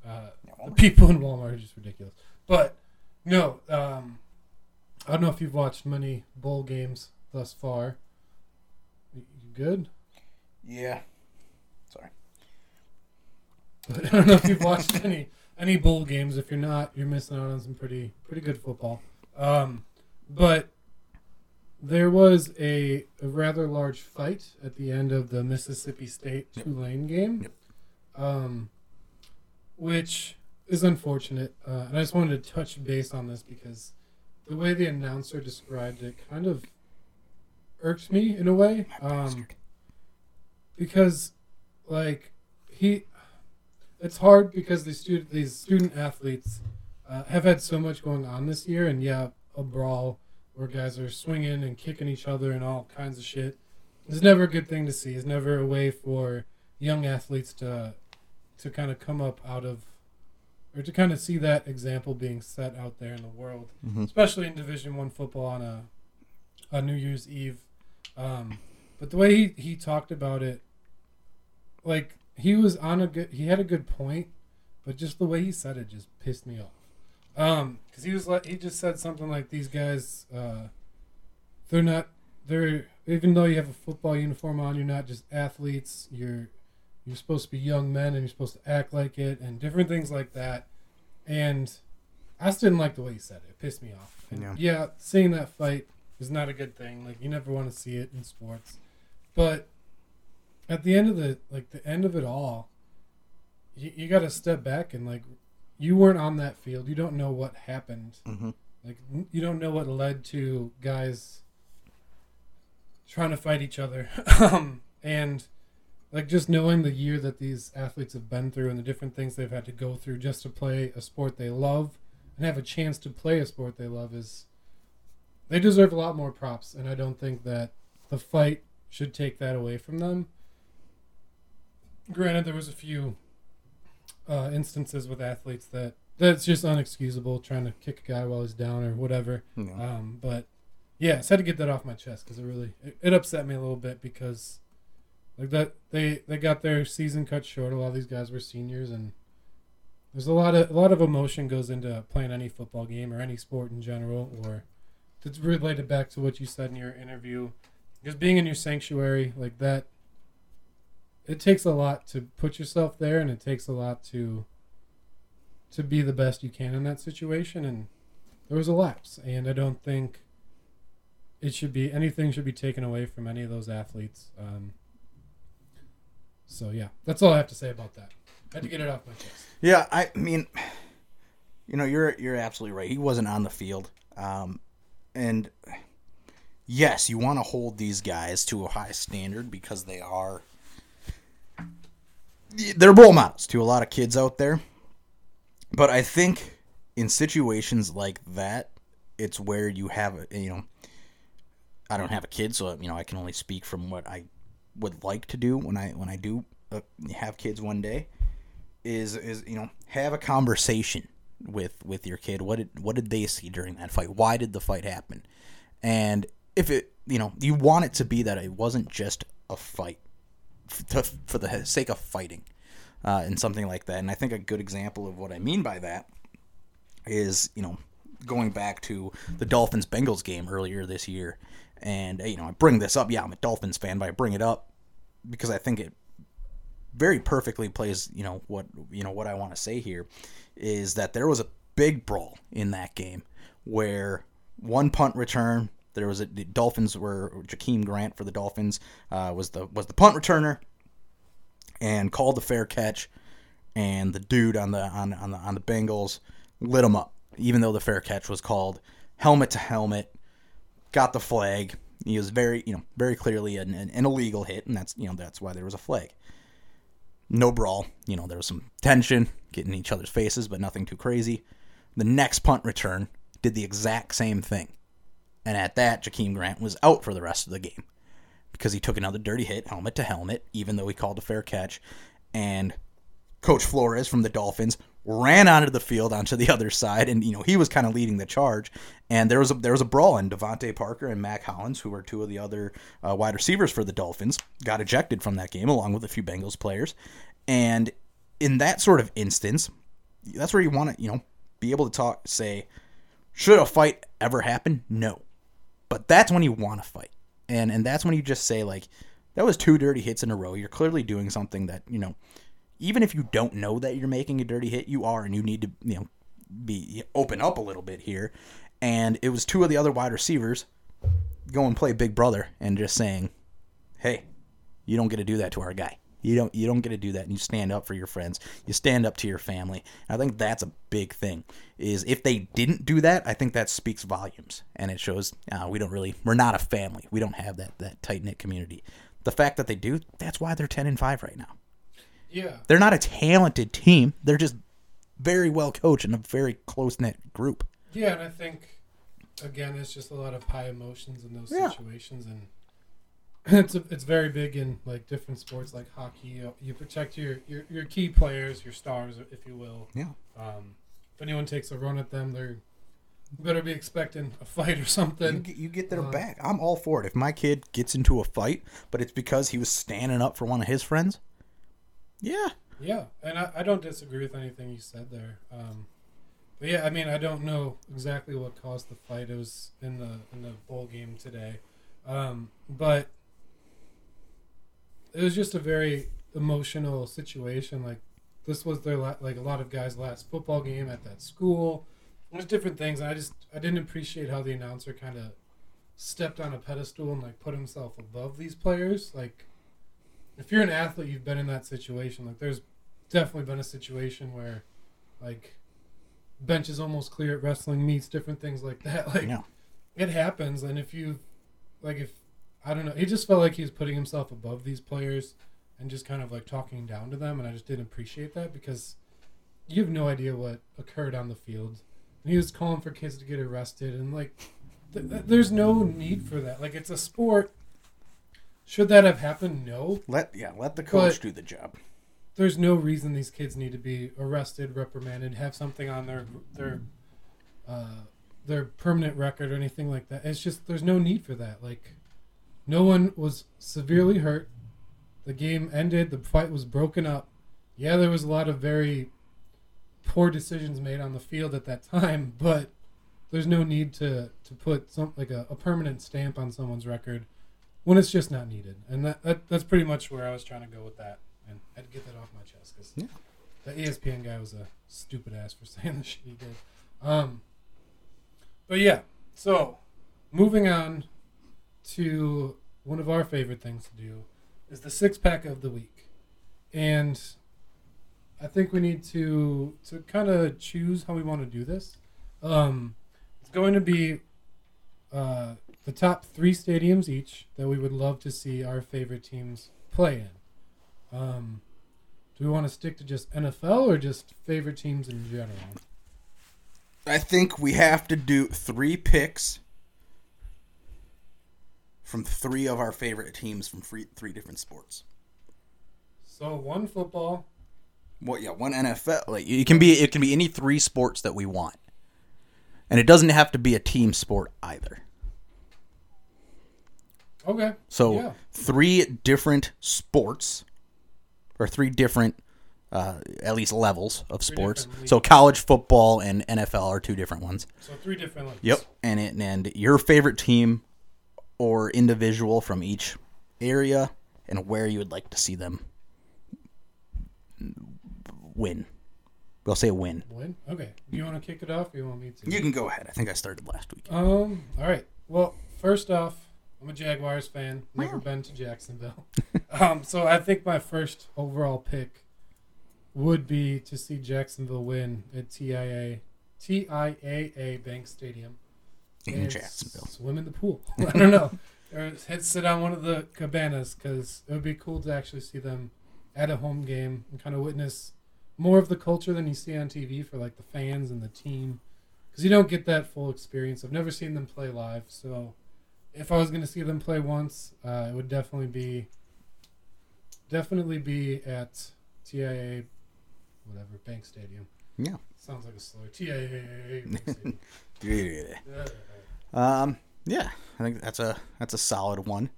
Uh, Yeah, the people in Walmart are just ridiculous. But, no, um, I don't know if you've watched many bowl games thus far. You good? yeah. But I don't know if you've watched any any bowl games. If you're not, you're missing out on some pretty pretty good football. Um, but there was a, a rather large fight at the end of the Mississippi State Yep. Tulane game, Yep. um, which is unfortunate. Uh, and I just wanted to touch base on this because the way the announcer described it kind of irked me in a way. Um, because like he it's hard because these student these student athletes uh, have had so much going on this year and yeah a brawl where guys are swinging and kicking each other and all kinds of shit is never a good thing to see it's never a way for young athletes to to kind of come up out of or to kind of see that example being set out there in the world Mhm. especially in division one football on a on new year's eve um, but the way he, he talked about it like he was on a good he had a good point but just the way he said it just pissed me off. Um because he was like he just said something like these guys uh they're not they're even though you have a football uniform on you're not just athletes. You're you're supposed to be young men and you're supposed to act like it and different things like that. And i just didn't like the way he said it. It pissed me off. And Yeah. yeah seeing that fight is not a good thing. Like you never want to see it in sports. But at the end of the like the end of it all you, you got to step back and like you weren't on that field. You don't know what happened. Mhm. like you don't know what led to guys trying to fight each other. Um and like just knowing the year that these athletes have been through and the different things they've had to go through just to play a sport they love and have a chance to play a sport they love is they deserve a lot more props. And i don't think that the fight should take that away from them granted there was a few uh, instances with athletes that that's just unexcusable trying to kick a guy while he's down or whatever Yeah. um, but yeah, I just had to get that off my chest because it really it, it upset me a little bit because like that they they got their season cut short. A lot of these guys were seniors, and there's a lot of a lot of emotion goes into playing any football game or any sport in general. Or to relate it back to what you said in your interview, just being in your sanctuary like that. It takes a lot to put yourself there, and it takes a lot to to be the best you can in that situation. And there was a lapse, and I don't think it should be anything should be taken away from any of those athletes. Um, so yeah, that's all I have to say about that. I had to get it off my chest. Yeah, I mean, you know, you're you're absolutely right. He wasn't on the field, um, and yes, you want to hold these guys to a high standard because they are they're role models to a lot of kids out there. But I think in situations like that, it's where you have you know. I don't have a kid, so you know I can only speak from what I would like to do when I when I do uh, have kids one day is is you know have a conversation with with your kid what did what did they see during that fight why did the fight happen and if it you know you want it to be that it wasn't just a fight to, for the sake of fighting uh, and something like that. And i think a good example of what i mean by that is you know going back to the dolphins bengals game earlier this year. And you know i bring this up. Yeah i'm a dolphins fan but i bring it up because i think it very perfectly plays you know what you know what I want to say here is that there was a big brawl in that game where one punt return there was a the Dolphins were Jakeem Grant for the Dolphins uh, was the was the punt returner and called the fair catch and the dude on the on on the on the Bengals lit him up even though the fair catch was called helmet to helmet got the flag he was very you know very clearly an, an, an illegal hit and that's you know that's why there was a flag no brawl. You know, there was some tension, getting each other's faces, but nothing too crazy. The next punt return did the exact same thing. And at that, Jakeem Grant was out for the rest of the game because he took another dirty hit, helmet to helmet, even though he called a fair catch. And Coach Flores from the Dolphins ran onto the field onto the other side, and you know he was kind of leading the charge. And there was a there was a brawl, and DeVante Parker and Mack Hollins, who were two of the other uh, wide receivers for the Dolphins, got ejected from that game along with a few Bengals players. And in that sort of instance, that's where you want to you know be able to talk, say, should a fight ever happen? No, but that's when you want to fight, and and that's when you just say like. That was two dirty hits in a row. You're clearly doing something that, you know, even if you don't know that you're making a dirty hit, you are, and you need to you know be open up a little bit here. And it was two of the other wide receivers go and play big brother and just saying, "Hey, you don't get to do that to our guy. You don't you don't get to do that. And you stand up for your friends. You stand up to your family. And I think that's a big thing. Is if they didn't do that, I think that speaks volumes, and it shows uh, we don't really we're not a family. We don't have that that tight knit community. The fact that they do, that's why they're ten and five right now. Yeah. They're not a talented team. They're just very well coached and a very close knit group. Yeah, and I think again, it's just a lot of high emotions in those Yeah. situations, and it's a, it's very big in like different sports like hockey. You, you protect your, your your key players, your stars, if you will. Yeah. Um, if anyone takes a run at them, they're better be expecting a fight or You something. get, you get their Uh, back. I'm all for it. If my kid gets into a fight, but it's because he was standing up for one of his friends, yeah, Yeah, and I, I don't disagree with anything you said there. Um, but yeah, I mean, I don't know exactly what caused the fight. It was in the in the bowl game today, um, but it was just a very emotional situation. Like this was their la- like a lot of guys' last football game at that school. There's different things. I just I didn't appreciate how the announcer kind of stepped on a pedestal and like put himself above these players. Like if you're an athlete, you've been in that situation. Like there's definitely been a situation where like bench is almost clear at wrestling meets, different things like that. Like yeah, it happens and if you like if I don't know, he just felt like he was putting himself above these players and just kind of like talking down to them and I just didn't appreciate that because you have no idea what occurred on the field. And he was calling for kids to get arrested and like th- th- there's no need for that. Like it's a sport. Should that have happened? No. let yeah let the coach But- do the job. There's no reason these kids need to be arrested, reprimanded, have something on their their uh, their permanent record or anything like that. It's just there's no need for that. Like no one was severely hurt. The game ended. The fight was broken up. Yeah, there was a lot of very poor decisions made on the field at that time, but there's no need to to put some like a, a permanent stamp on someone's record when it's just not needed, and that, that that's pretty much where I was trying to go with that, and I had to get that off my chest because Yeah. the ESPN guy was a stupid ass for saying the shit he did. Um, but yeah, so moving on to one of our favorite things to do is the six pack of the week, and I think we need to to kind of choose how we want to do this. Um, it's going to be uh, the top three stadiums each that we would love to see our favorite teams play in. Um, do we want to stick to just NFL or just favorite teams in general? I think we have to do three picks from three of our favorite teams from three, three different sports. So one football, Well, yeah, one NFL. Like it can be, it can be any three sports that we want, and it doesn't have to be a team sport either. okay. So Yeah. three different sports, or three different, uh, at least levels of sports. So college football and NFL are two different ones. So three different leagues. Yep. And it, and your favorite team or individual from each area and where you would like to see them win. We'll say win. Win. Okay. You want to kick it off, or you want me to? You can go ahead. I think I started last week. Um. All right. Well, first off, I'm a Jaguars fan. Never been to Jacksonville. um. So I think my first overall pick would be to see Jacksonville win at TIA TIAA Bank Stadium In and Jacksonville. Swim in the pool. I don't know. Or head sit on one of the cabanas because it would be cool to actually see them at a home game and kind of witness more of the culture than you see on TV for like the fans and the team because you don't get that full experience. I've never seen them play live, so if I was going to see them play once, uh, it would definitely be definitely be at TIA whatever Bank Stadium. Yeah. Sounds like a slur. TIA. Um, yeah, I think that's a that's a solid one.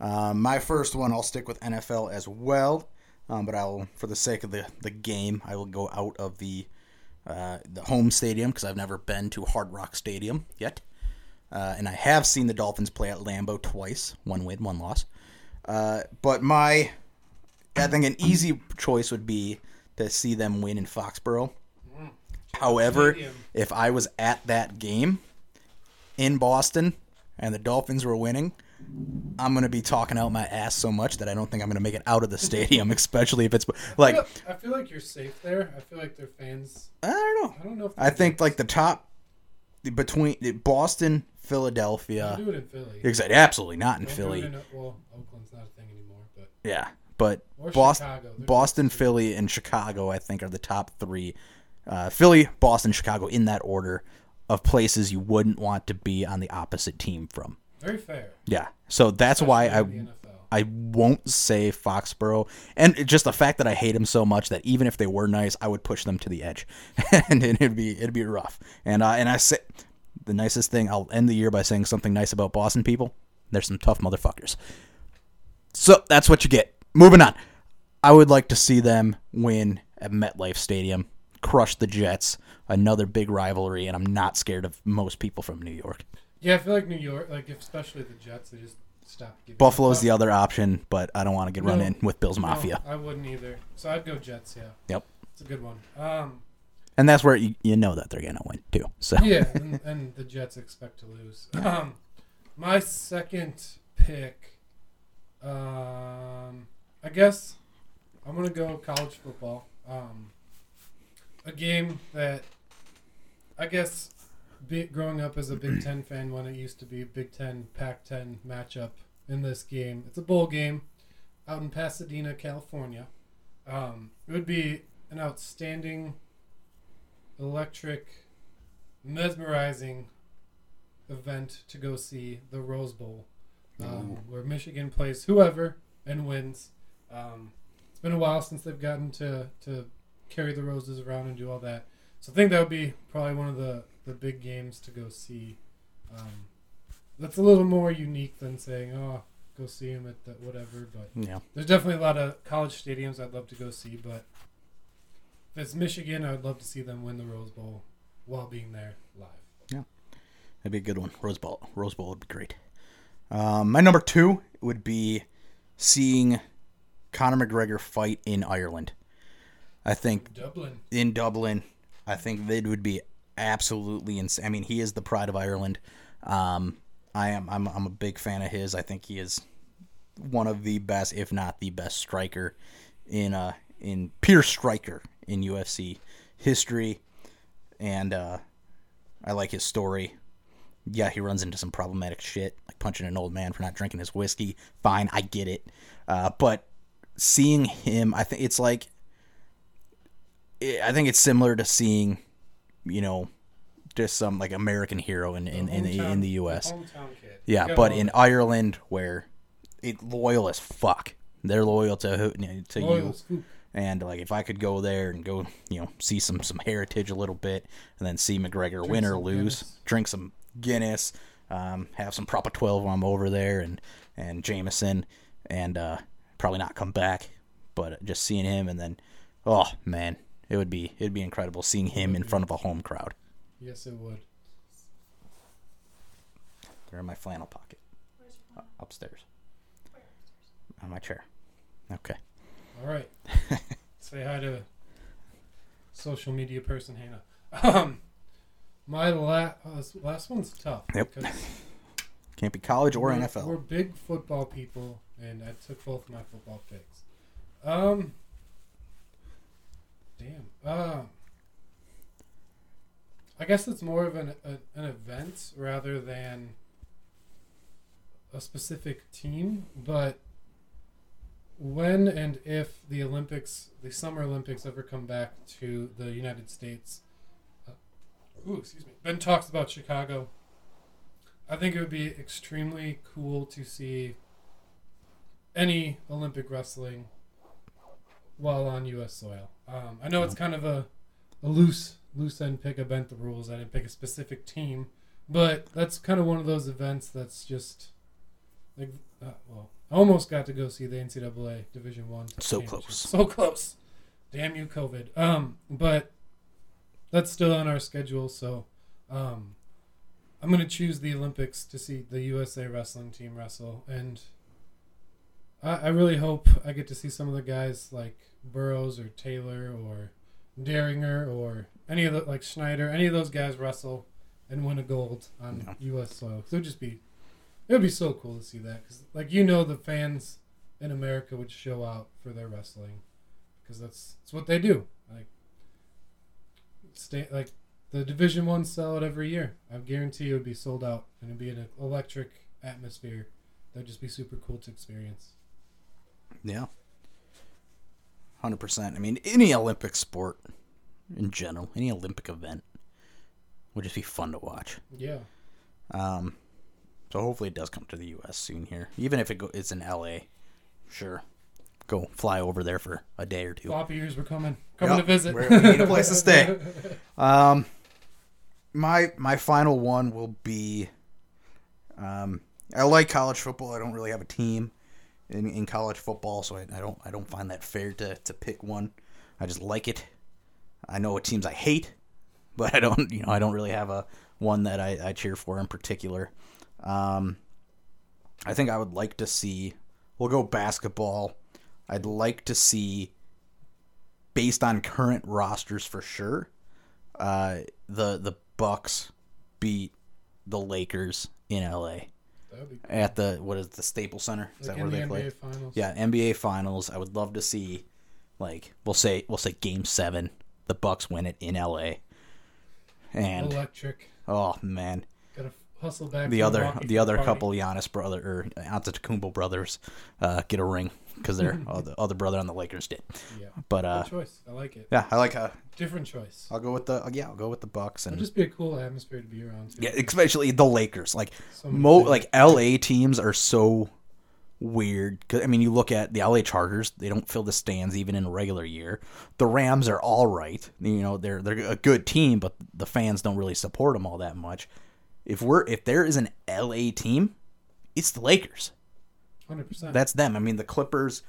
Um, my first one, I'll stick with NFL as well, um, but I'll, for the sake of the, the game, I will go out of the uh, the home stadium because I've never been to Hard Rock Stadium yet, uh, and I have seen the Dolphins play at Lambeau twice, one win, one loss. Uh, but my, I think an easy choice would be to see them win in Foxborough. However, if I was at that game in Boston and the Dolphins were winning, I'm gonna be talking out my ass so much that I don't think I'm gonna make it out of the stadium, especially if it's like I feel, I feel like you're safe there. I feel like their fans. I don't know. I don't know if I think like the top between Boston, Philadelphia. do it in Philly. Exactly, absolutely not in Don't do Philly. in- well, Oakland's not a thing anymore, but Yeah, but Boston, Boston, Philly, and Chicago, I think, are the top three. Uh, Philly, Boston, Chicago, in that order of places you wouldn't want to be on the opposite team from. very fair. Yeah, so that's why I Especially the NFL. I won't say Foxborough, and just the fact that I hate them so much that even if they were nice, I would push them to the edge, and it'd be it'd be rough. And uh, and I say the nicest thing. I'll end the year by saying something nice about Boston people. They're some tough motherfuckers. So that's what you get. Moving on. I would like to see them win at MetLife Stadium, crush the Jets. Another big rivalry, and I'm not scared of most people from New York. Yeah, I feel like New York, like especially the Jets, they just stop. giving Buffalo's the other option, but I don't want to get run in with Bills No, Mafia. I wouldn't either. So I'd go Jets. Yeah, Yep. it's a good one. Um, And that's where you, you know that they're going to win, too. So yeah, and, and the Jets expect to lose. Um, my second pick, um, I guess I'm gonna go college football. Um, a game that I guess be, growing up as a Big Ten fan when it used to be Big Ten Pac-10 matchup in this game. It's a bowl game out in Pasadena, California. Um, it would be an outstanding, electric, mesmerizing event to go see the Rose Bowl, um, where Michigan plays whoever and wins. Um, it's been a while since they've gotten to, to carry the roses around and do all that. So I think that would be probably one of the, the big games to go see. Um, that's a little more unique than saying, oh, go see him at the whatever. But yeah. there's definitely a lot of college stadiums I'd love to go see. But if it's Michigan, I'd love to see them win the Rose Bowl while being there live. Yeah, that'd be a good one. Rose Bowl. Rose Bowl would be great. Um, my number two would be seeing Conor McGregor fight in Ireland. I think Dublin. in Dublin, I think it would be absolutely insane. I mean, he is the pride of Ireland. Um, I am. I'm. I'm a big fan of his. I think he is one of the best, if not the best, striker in uh in pure striker in UFC history, and uh, I like his story. Yeah, he runs into some problematic shit, like punching an old man for not drinking his whiskey. Fine, I get it. Uh, but seeing him, I think it's like I think it's similar to seeing, you know, just some like American hero in in, in, the, in the U.S. hometown. Yeah, but in. Ireland, where it loyal as fuck, they're loyal to who to Loyal you. And like, if I could go there and go, you know, see some some heritage a little bit, and then see McGregor win or lose, Guinness. drink some Guinness, um, have some Proper Twelve while I'm over there, and and Jameson, and uh, probably not come back, but just seeing him, and then, oh man, it would be it'd be incredible seeing him in front of a home crowd. Yes, it would. They're in my flannel pocket uh, upstairs on my chair. Okay. All right. Say hi to social media person Hannah. Um, my la- uh, last one's tough. Yep. Can't be college or we're, NFL. We're big football people, and I took both my football picks. Um. Damn. Uh, I guess it's more of an a, an event rather than a specific team, but when and if the Olympics, the Summer Olympics, ever come back to the United States, uh, ooh, excuse me, Ben talks about Chicago. I think it would be extremely cool to see any Olympic wrestling while on U.S. soil. Um, I know it's kind of a, a loose loose end pick. I bent the rules. I didn't pick a specific team, but that's kind of one of those events that's just like uh, well, I almost got to go see the NCAA Division One. So close. so close. Damn you, COVID. Um, but that's still on our schedule, so um, I'm gonna choose the Olympics to see the USA wrestling team wrestle, and I, I really hope I get to see some of the guys like Burroughs or Taylor or Daringer or any of the like Snyder, any of those guys wrestle and win a gold on Yeah. U.S. soil. 'Cause it would just be, it would be so cool to see that. Because like you know, the fans in America would show out for their wrestling because that's that's what they do. Like, stay like the Division One sell it every year. I guarantee it would be sold out and it'd be an electric atmosphere. That'd just be super cool to experience. Yeah. Hundred percent. I mean, any Olympic sport in general, any Olympic event would just be fun to watch. Yeah. Um, so hopefully it does come to the U.S. soon here. Even if it go, it's in L.A. Sure, go fly over there for a day or two. Floppy ears were coming, coming Yep, to visit. we need a place to stay. Um, my my final one will be. Um, I like college football. I don't really have a team in, in college football, so I, I don't I don't find that fair to, to pick one. I just like it. I know what teams I hate, but I don't you know I don't really have a one that I, I cheer for in particular. Um, I think I would like to see. We'll go basketball. I'd like to see based on current rosters for sure, uh, the the Bucks beat the Lakers in LA That'd at the what is it, the Staples Center? Is like that where the they play? Finals. Yeah, NBA Finals. I would love to see, like we'll say we'll say Game Seven, the Bucks win it in LA, and Electric. oh man, hustle back. the other the other party. couple Giannis brother or Antetokounmpo brothers uh, get a ring because their uh, the other brother on the Lakers did. Yeah. But uh, Good choice. I like it. yeah, I like a Different choice. I'll go with the yeah I'll go with the Bucks and It'd just be a cool atmosphere to be around. Too. Yeah, especially the Lakers. Like So mo fans. like LA teams are so weird. 'Cause, I mean, you look at the LA Chargers; they don't fill the stands even in a regular year. The Rams are all right. You know, they're they're a good team, but the fans don't really support them all that much. If we're if there is an LA team, it's the Lakers. Hundred percent. That's them. I mean, the Clippers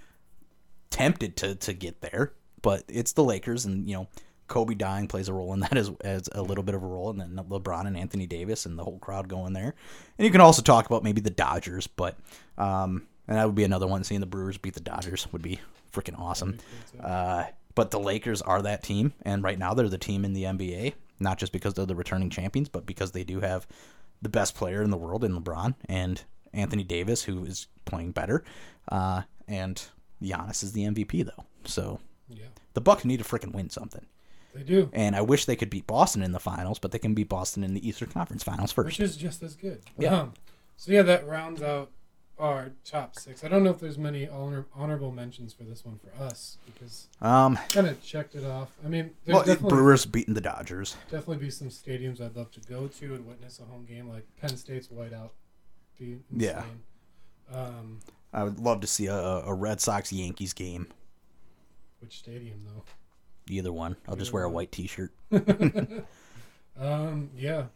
tempted to to get there, but it's the Lakers, and you know Kobe dying plays a role in that as, as a little bit of a role, and then LeBron and Anthony Davis and the whole crowd going there. And you can also talk about maybe the Dodgers, but um, and that would be another one. Seeing the Brewers beat the Dodgers would be freaking awesome. Uh, but the Lakers are that team, and right now they're the team in the NBA, not just because they're the returning champions, but because they do have the best player in the world in LeBron and Anthony Davis, who is playing better, uh, and Giannis is the MVP though. So Yeah, the Bucks need to freaking win something. they do, And I wish they could beat Boston in the finals, but they can beat Boston in the Eastern Conference Finals first. which is just as good. Yeah. Um, so yeah, that rounds out our top six. I don't know if there's many honor- honorable mentions for this one for us because Um, kind of checked it off. I mean, there's well, definitely Brewers beating the Dodgers. definitely be some stadiums I'd love to go to and witness a home game, like Penn State's whiteout. Be insane. Yeah. Um, I would love to see a, a Red Sox Yankees game. which stadium though? Either one. I'll just Either wear a white T-shirt. Um, yeah.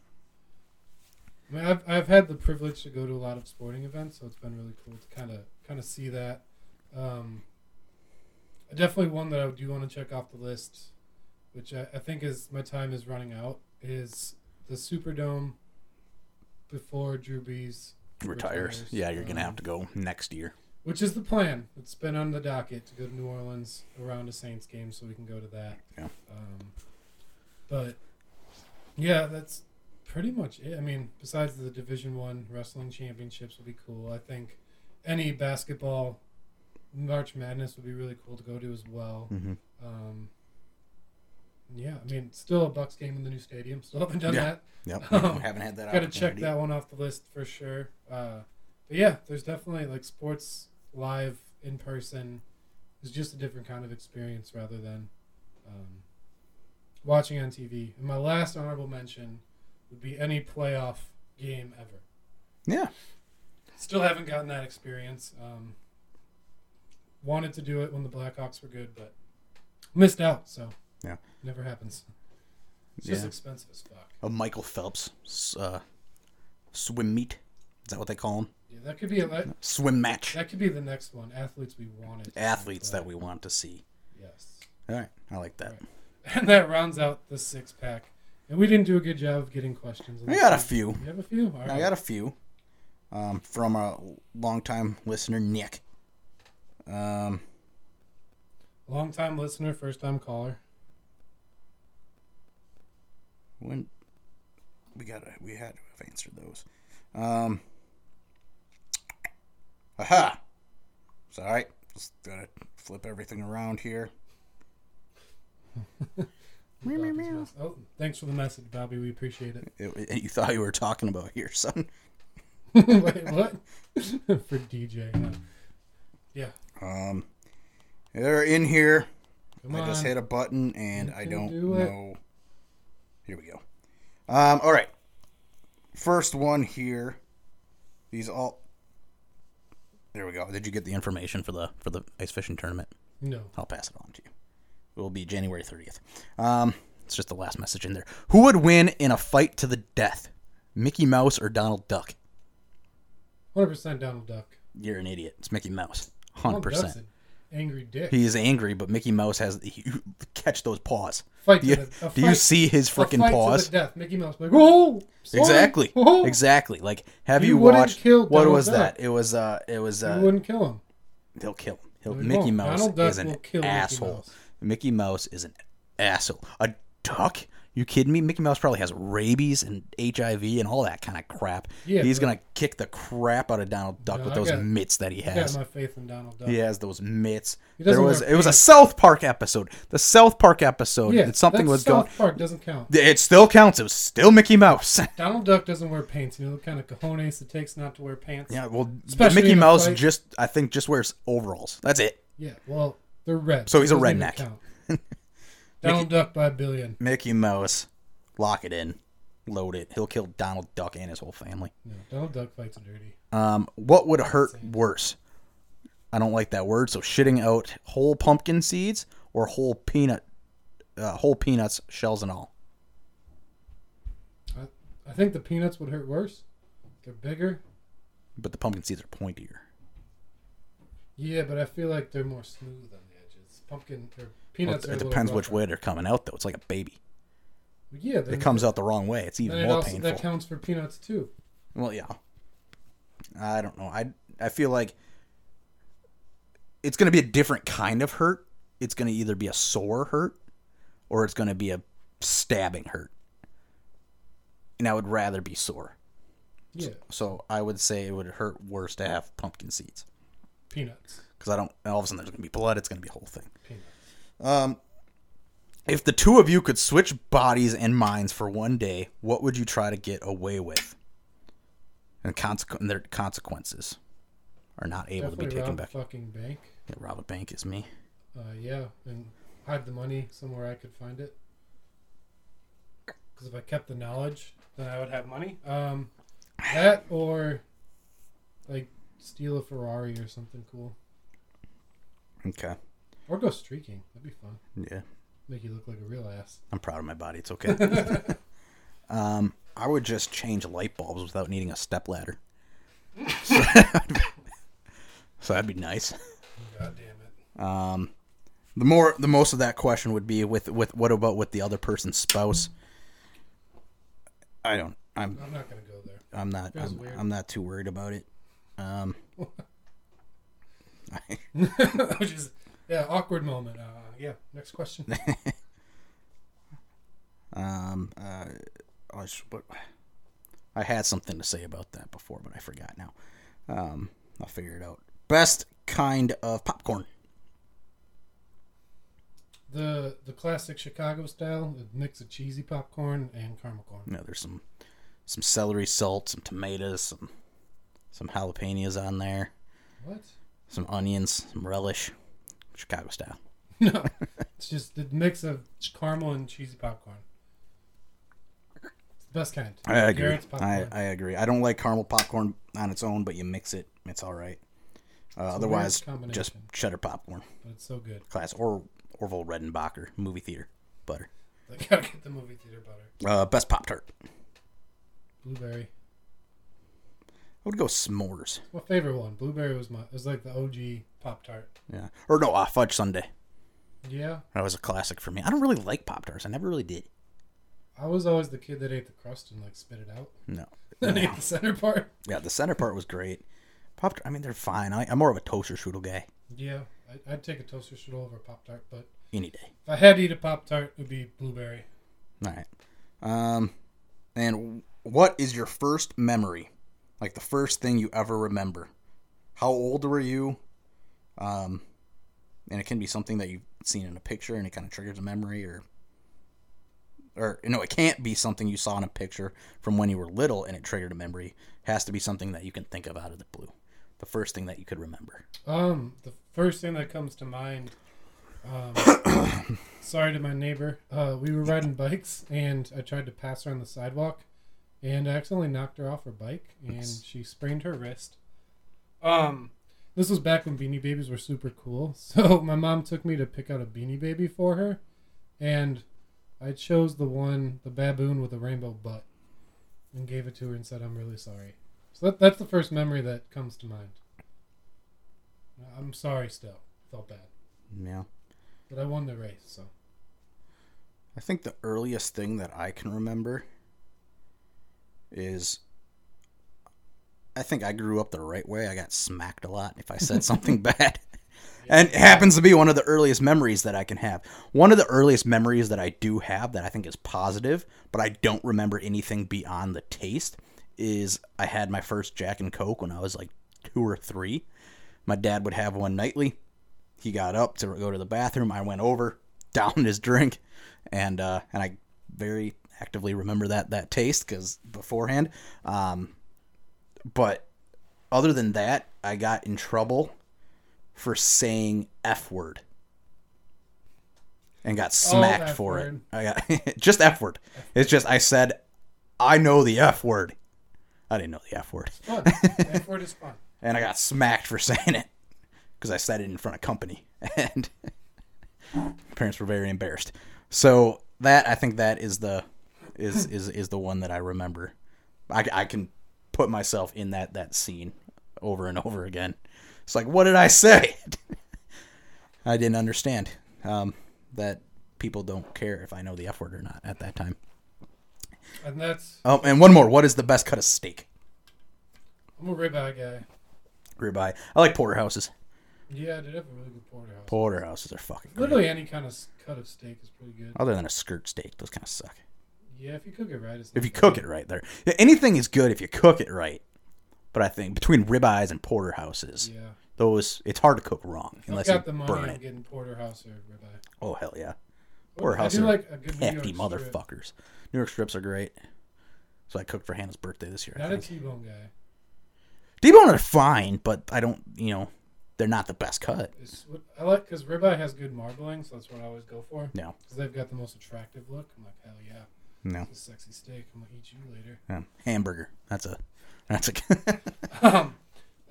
I mean, I've I've had the privilege to go to a lot of sporting events, so it's been really cool to kind of kind of see that. Um, definitely one that I do want to check off the list, which I, I think is my time is running out, is the Superdome before Drew Brees Retires. Yeah, you're gonna have to go next year. Which is the plan? It's been on the docket to go to New Orleans around a Saints game, so we can go to that. Yeah. Um, but yeah, that's pretty much it. I mean, besides the Division One wrestling championships would be cool. I think any basketball March Madness would be really cool to go to as well. Mm-hmm. Um, yeah, I mean, still a Bucks game in the new stadium. Still haven't done Yeah. that. Yep. Um, haven't had that. Got to check that one off the list for sure. Uh, but yeah, there's definitely like sports live in person is just a different kind of experience rather than um, watching on TV. And my last honorable mention would be any playoff game ever. Yeah. Still haven't gotten that experience. Um, wanted to do it when the Blackhawks were good, but missed out. So Yeah. never happens. It's just Yeah. expensive as fuck. A Michael Phelps uh, swim meet. Is that what they call them? Yeah, that could be a that, Swim match. that could be the next one. Athletes we wanted. Athletes that we want to see. Yes. All right, I like that. Right. And that rounds out the six pack. And we didn't do a good job of getting questions. I got a few. You have a few? All right. I got a few um, from a longtime listener, Nick. Um, Long time listener, first time caller. when we got to we had to have answered those. Um, aha. Sorry, just gotta flip everything around here. Bobby's mess- Oh, thanks for the message, Bobby. We appreciate it. It- it- you thought you were talking about here, son. Wait, what? for DJ. Yeah. yeah. Um, they're in here. Come I on. just hit a button and You I don't do know. Here we go. Um, all right. First one here. These all. There we go. Did you get the information for the for the ice fishing tournament? No. I'll pass it on to you. It will be January thirtieth. Um, it's just the last message in there. Who would win in a fight to the death? Mickey Mouse or Donald Duck? 100% Donald Duck. You're an idiot. It's Mickey Mouse. Donald Hundred Duck's percent. an angry dick. He is angry, but Mickey Mouse has he, catch those paws. Fight Do to you, the- do you see his freaking fight paws? To the death. Mickey Mouse. Like, oh, sorry. Exactly. Oh. Exactly. Like, have He you watched? kill What Donald was Duck. that? It was. Uh. It was. Uh, he wouldn't kill him. He'll kill him. He'll, No, he Mickey won't. Mouse Donald Duck is an will kill Mickey asshole. Mickey Mouse is an asshole. A duck? You kidding me? Mickey Mouse probably has rabies and HIV and all that kind of crap. Yeah, He's gonna kick the crap out of Donald Duck No, with I those got- mitts that he has. I got my faith in Donald Duck. He has those mitts. He There doesn't was it was a. South Park episode. The South Park episode. Yeah, something that's was going. South Park doesn't count. It still counts. It was still Mickey Mouse. Donald Duck doesn't wear pants. You know what kind of cojones it takes not to wear pants? yeah, well, Especially Mickey Mouse just I think just wears overalls. That's it. Yeah, well, they're red. So he's a It doesn't even redneck. Donald Duck by a billion. Mickey Mouse, lock it in, load it. He'll kill Donald Duck and his whole family. No, Donald Duck fights dirty. Um, what would hurt worse? I don't like that word. So shitting out whole pumpkin seeds or whole peanut, uh, whole peanuts, shells and all. I, I think the peanuts would hurt worse. They're bigger. But the pumpkin seeds are pointier. Yeah, but I feel like they're more smooth edges. Pumpkin or Peanuts. it are a depends which way they're coming out, though. It's like a baby. Yeah, It comes out the wrong way. It's even it more also, painful. that counts for peanuts too. Well, yeah. I don't know. I I feel like it's going to be a different kind of hurt. It's going to either be a sore hurt or it's going to be a stabbing hurt. And I would rather be sore. Yeah, So I would say it would hurt worse to have pumpkin seeds peanuts. Because I don't. All of a sudden, there's going to be blood. It's going to be a whole thing. Peanuts. If the two of you could switch bodies and minds for one day, what would you try to get away with? And, consequ- and their consequences are not able to be taken rob back. a fucking bank. Yeah, rob a bank is me. Uh, yeah, and hide the money somewhere I could find it. Because if I kept the knowledge, then I would have money. Um, that or like steal a Ferrari or something cool, Okay. or go streaking. That'd be fun. Yeah, Make you look like a real ass. I'm proud of my body. It's okay. um, I would just change light bulbs without needing a step ladder. so, so that'd be nice. God damn it. Um, the more, the most of that question would be with with what about with the other person's spouse? I don't. I'm I'm not gonna go there. I'm not. I'm, weird. I'm not too worried about it. Um, Which is yeah, awkward moment. Uh, yeah. Next question. um, uh, I, I had something to say about that before, but I forgot now. Um, I'll figure it out. Best kind of popcorn. the the classic Chicago style, a mix of cheesy popcorn and caramel corn. Know, there's some some celery salt, some tomatoes, some some jalapenos on there, What? Some onions, some relish, Chicago style. No, it's just the mix of caramel and cheesy popcorn. It's the best kind. I agree. I. I agree. I don't like caramel popcorn on its own, but you mix it, it's all right. Uh, otherwise, just cheddar popcorn, but it's so good. class or Orville Redenbacher movie theater butter. I gotta get the movie theater butter. Uh, best pop tart. Blueberry. I would go s'mores. My favorite one. Blueberry was my. It was like the OG pop tart. Yeah, or no, uh, fudge sundae. Yeah, That was a classic for me. I don't really like pop tarts. I never really did. I was always the kid that ate the crust and like spit it out. No. Then ate the center part. Yeah, the center part was great. Pop. Tart. I mean, they're fine. I, I'm more of a toaster strudel guy. Yeah, I, I'd take a toaster strudel over a pop tart, but Any day. if I had to eat a pop tart, it would be blueberry. All right. Um, and what is your first memory? Like the first thing you ever remember? How old were you? Um, and it can be something that you've seen in a picture and it kind of triggers a memory, or, or no, it can't be something you saw in a picture from when you were little and it triggered a memory. It has to be something that you can think of out of the blue. The first thing that you could remember. Um, the first thing that comes to mind. Um, sorry to my neighbor. Uh, we were riding bikes, and I tried to pass her on the sidewalk, and I accidentally knocked her off her bike, and she sprained her wrist. Um, this was back when Beanie Babies were super cool. So my mom took me to pick out a Beanie Baby for her, and I chose the one, the baboon with a rainbow butt, and gave it to her and said, "I'm really sorry." So that, that's the first memory that comes to mind. I'm sorry still. Felt bad. Yeah. But I won the race, so. I think the earliest thing that I can remember is I think I grew up the right way. I got smacked a lot if I said something bad. And it happens to be one of the earliest memories that I can have. One of the earliest memories that I do have that I think is positive, but I don't remember anything beyond the taste, is I had my first Jack and Coke when I was like two or three. My dad would have one nightly. He got up to go to the bathroom. I went over, downed his drink, and uh, and I very actively remember that that taste because beforehand. Um, but other than that, I got in trouble for saying f word and got smacked F for word. it. I got just f word. It's just I said I know the f word. I didn't know the f word, Fun. F word is fun. and I got smacked for saying it because I said it in front of company, and parents were very embarrassed. So that I think that is the is is is the one that I remember. I, I can put myself in that that scene over and over again. It's like, what did I say? I didn't understand. Um, that people don't care if I know the F word or not at that time. And that's Oh, and one more. What is the best cut of steak? I'm a ribeye guy. Ribeye. I like porterhouses. Yeah, they have a really good porterhouse. Porterhouses are fucking great. Literally any kind of cut of steak is pretty good. Other than a skirt steak, those kind of suck. Yeah, if you cook it right, it's If you bad. cook it right, there. Anything is good if you cook it right. But I think between ribeyes and porterhouses, Yeah. those it's hard to cook wrong unless you money, burn I'm it. getting porterhouse or ribeye. Oh hell yeah! Porterhouse do are like a good New hefty York strip. motherfuckers. New York strips are great. So I cooked for Hannah's birthday this year. I Not a. T-bone guy. T-bone are fine, but I don't. You know, they're not the best cut. It's I like because ribeye has good marbling, so that's what I always go for. No, Because they've got the most attractive look. I'm like, hell yeah, no. it's a sexy steak. I'm gonna eat you later. Yeah. Hamburger. That's a. That's a. um,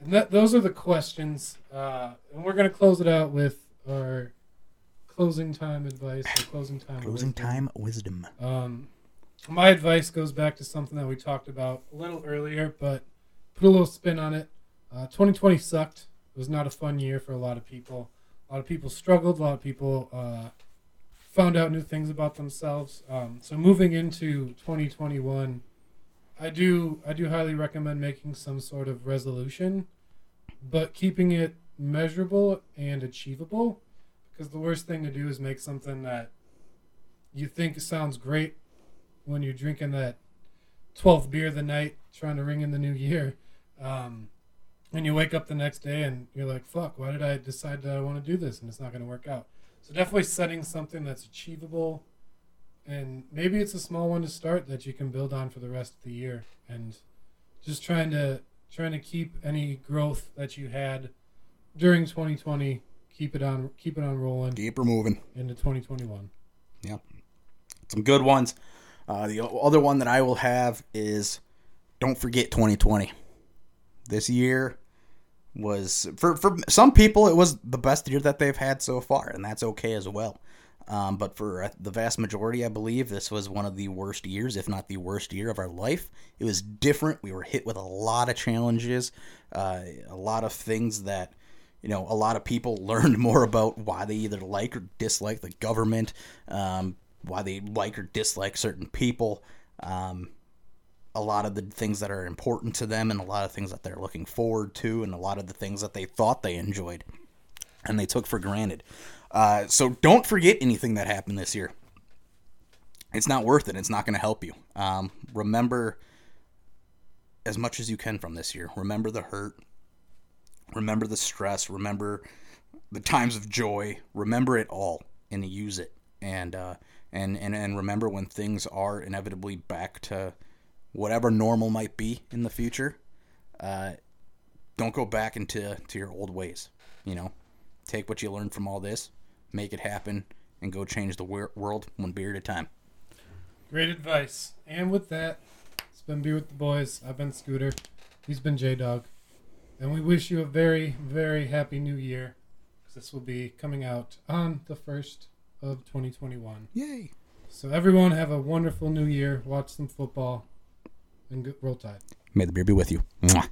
and that, those are the questions, uh, and we're gonna close it out with our closing time advice. Or closing time. Closing wisdom. time wisdom. Um, my advice goes back to something that we talked about a little earlier, but put a little spin on it. Uh, 2020 sucked. It was not a fun year for a lot of people. A lot of people struggled. A lot of people uh, found out new things about themselves. Um, so moving into 2021, I do I do highly recommend making some sort of resolution, but keeping it measurable and achievable. Because the worst thing to do is make something that you think sounds great when you're drinking that 12th beer of the night, trying to ring in the new year. Um, and you wake up the next day and you're like, fuck, why did I decide that I want to do this? And it's not going to work out. So definitely setting something that's achievable. And maybe it's a small one to start that you can build on for the rest of the year. And just trying to trying to keep any growth that you had during 2020, keep it on keep it on rolling Keep her moving. into 2021. Yep. Some good ones. Uh, the other one that I will have is don't forget 2020. This year was for for some people it was the best year that they've had so far, and that's okay as well. Um, but for uh, the vast majority, I believe this was one of the worst years, if not the worst year of our life. It was different. We were hit with a lot of challenges, uh, a lot of things that you know, a lot of people learned more about why they either like or dislike the government, um, why they like or dislike certain people, um, a lot of the things that are important to them, and a lot of things that they're looking forward to, and a lot of the things that they thought they enjoyed and they took for granted. Uh, so don't forget anything that happened this year. It's not worth it. It's not going to help you. Um, remember as much as you can from this year. Remember the hurt remember the stress remember the times of joy remember it all and use it and uh, and and and remember when things are inevitably back to whatever normal might be in the future uh, don't go back into to your old ways you know take what you learned from all this make it happen and go change the wor- world one beer at a time Great advice. And with that, it's been Beer with the Boys. I've been Scooter. He's been J Dog. And we wish you a very, very happy new year. 'cause This will be coming out on the 1st of 2021. yay So, everyone, have a wonderful new year. Watch some football and go, roll tide. may the beer be with you Mwah.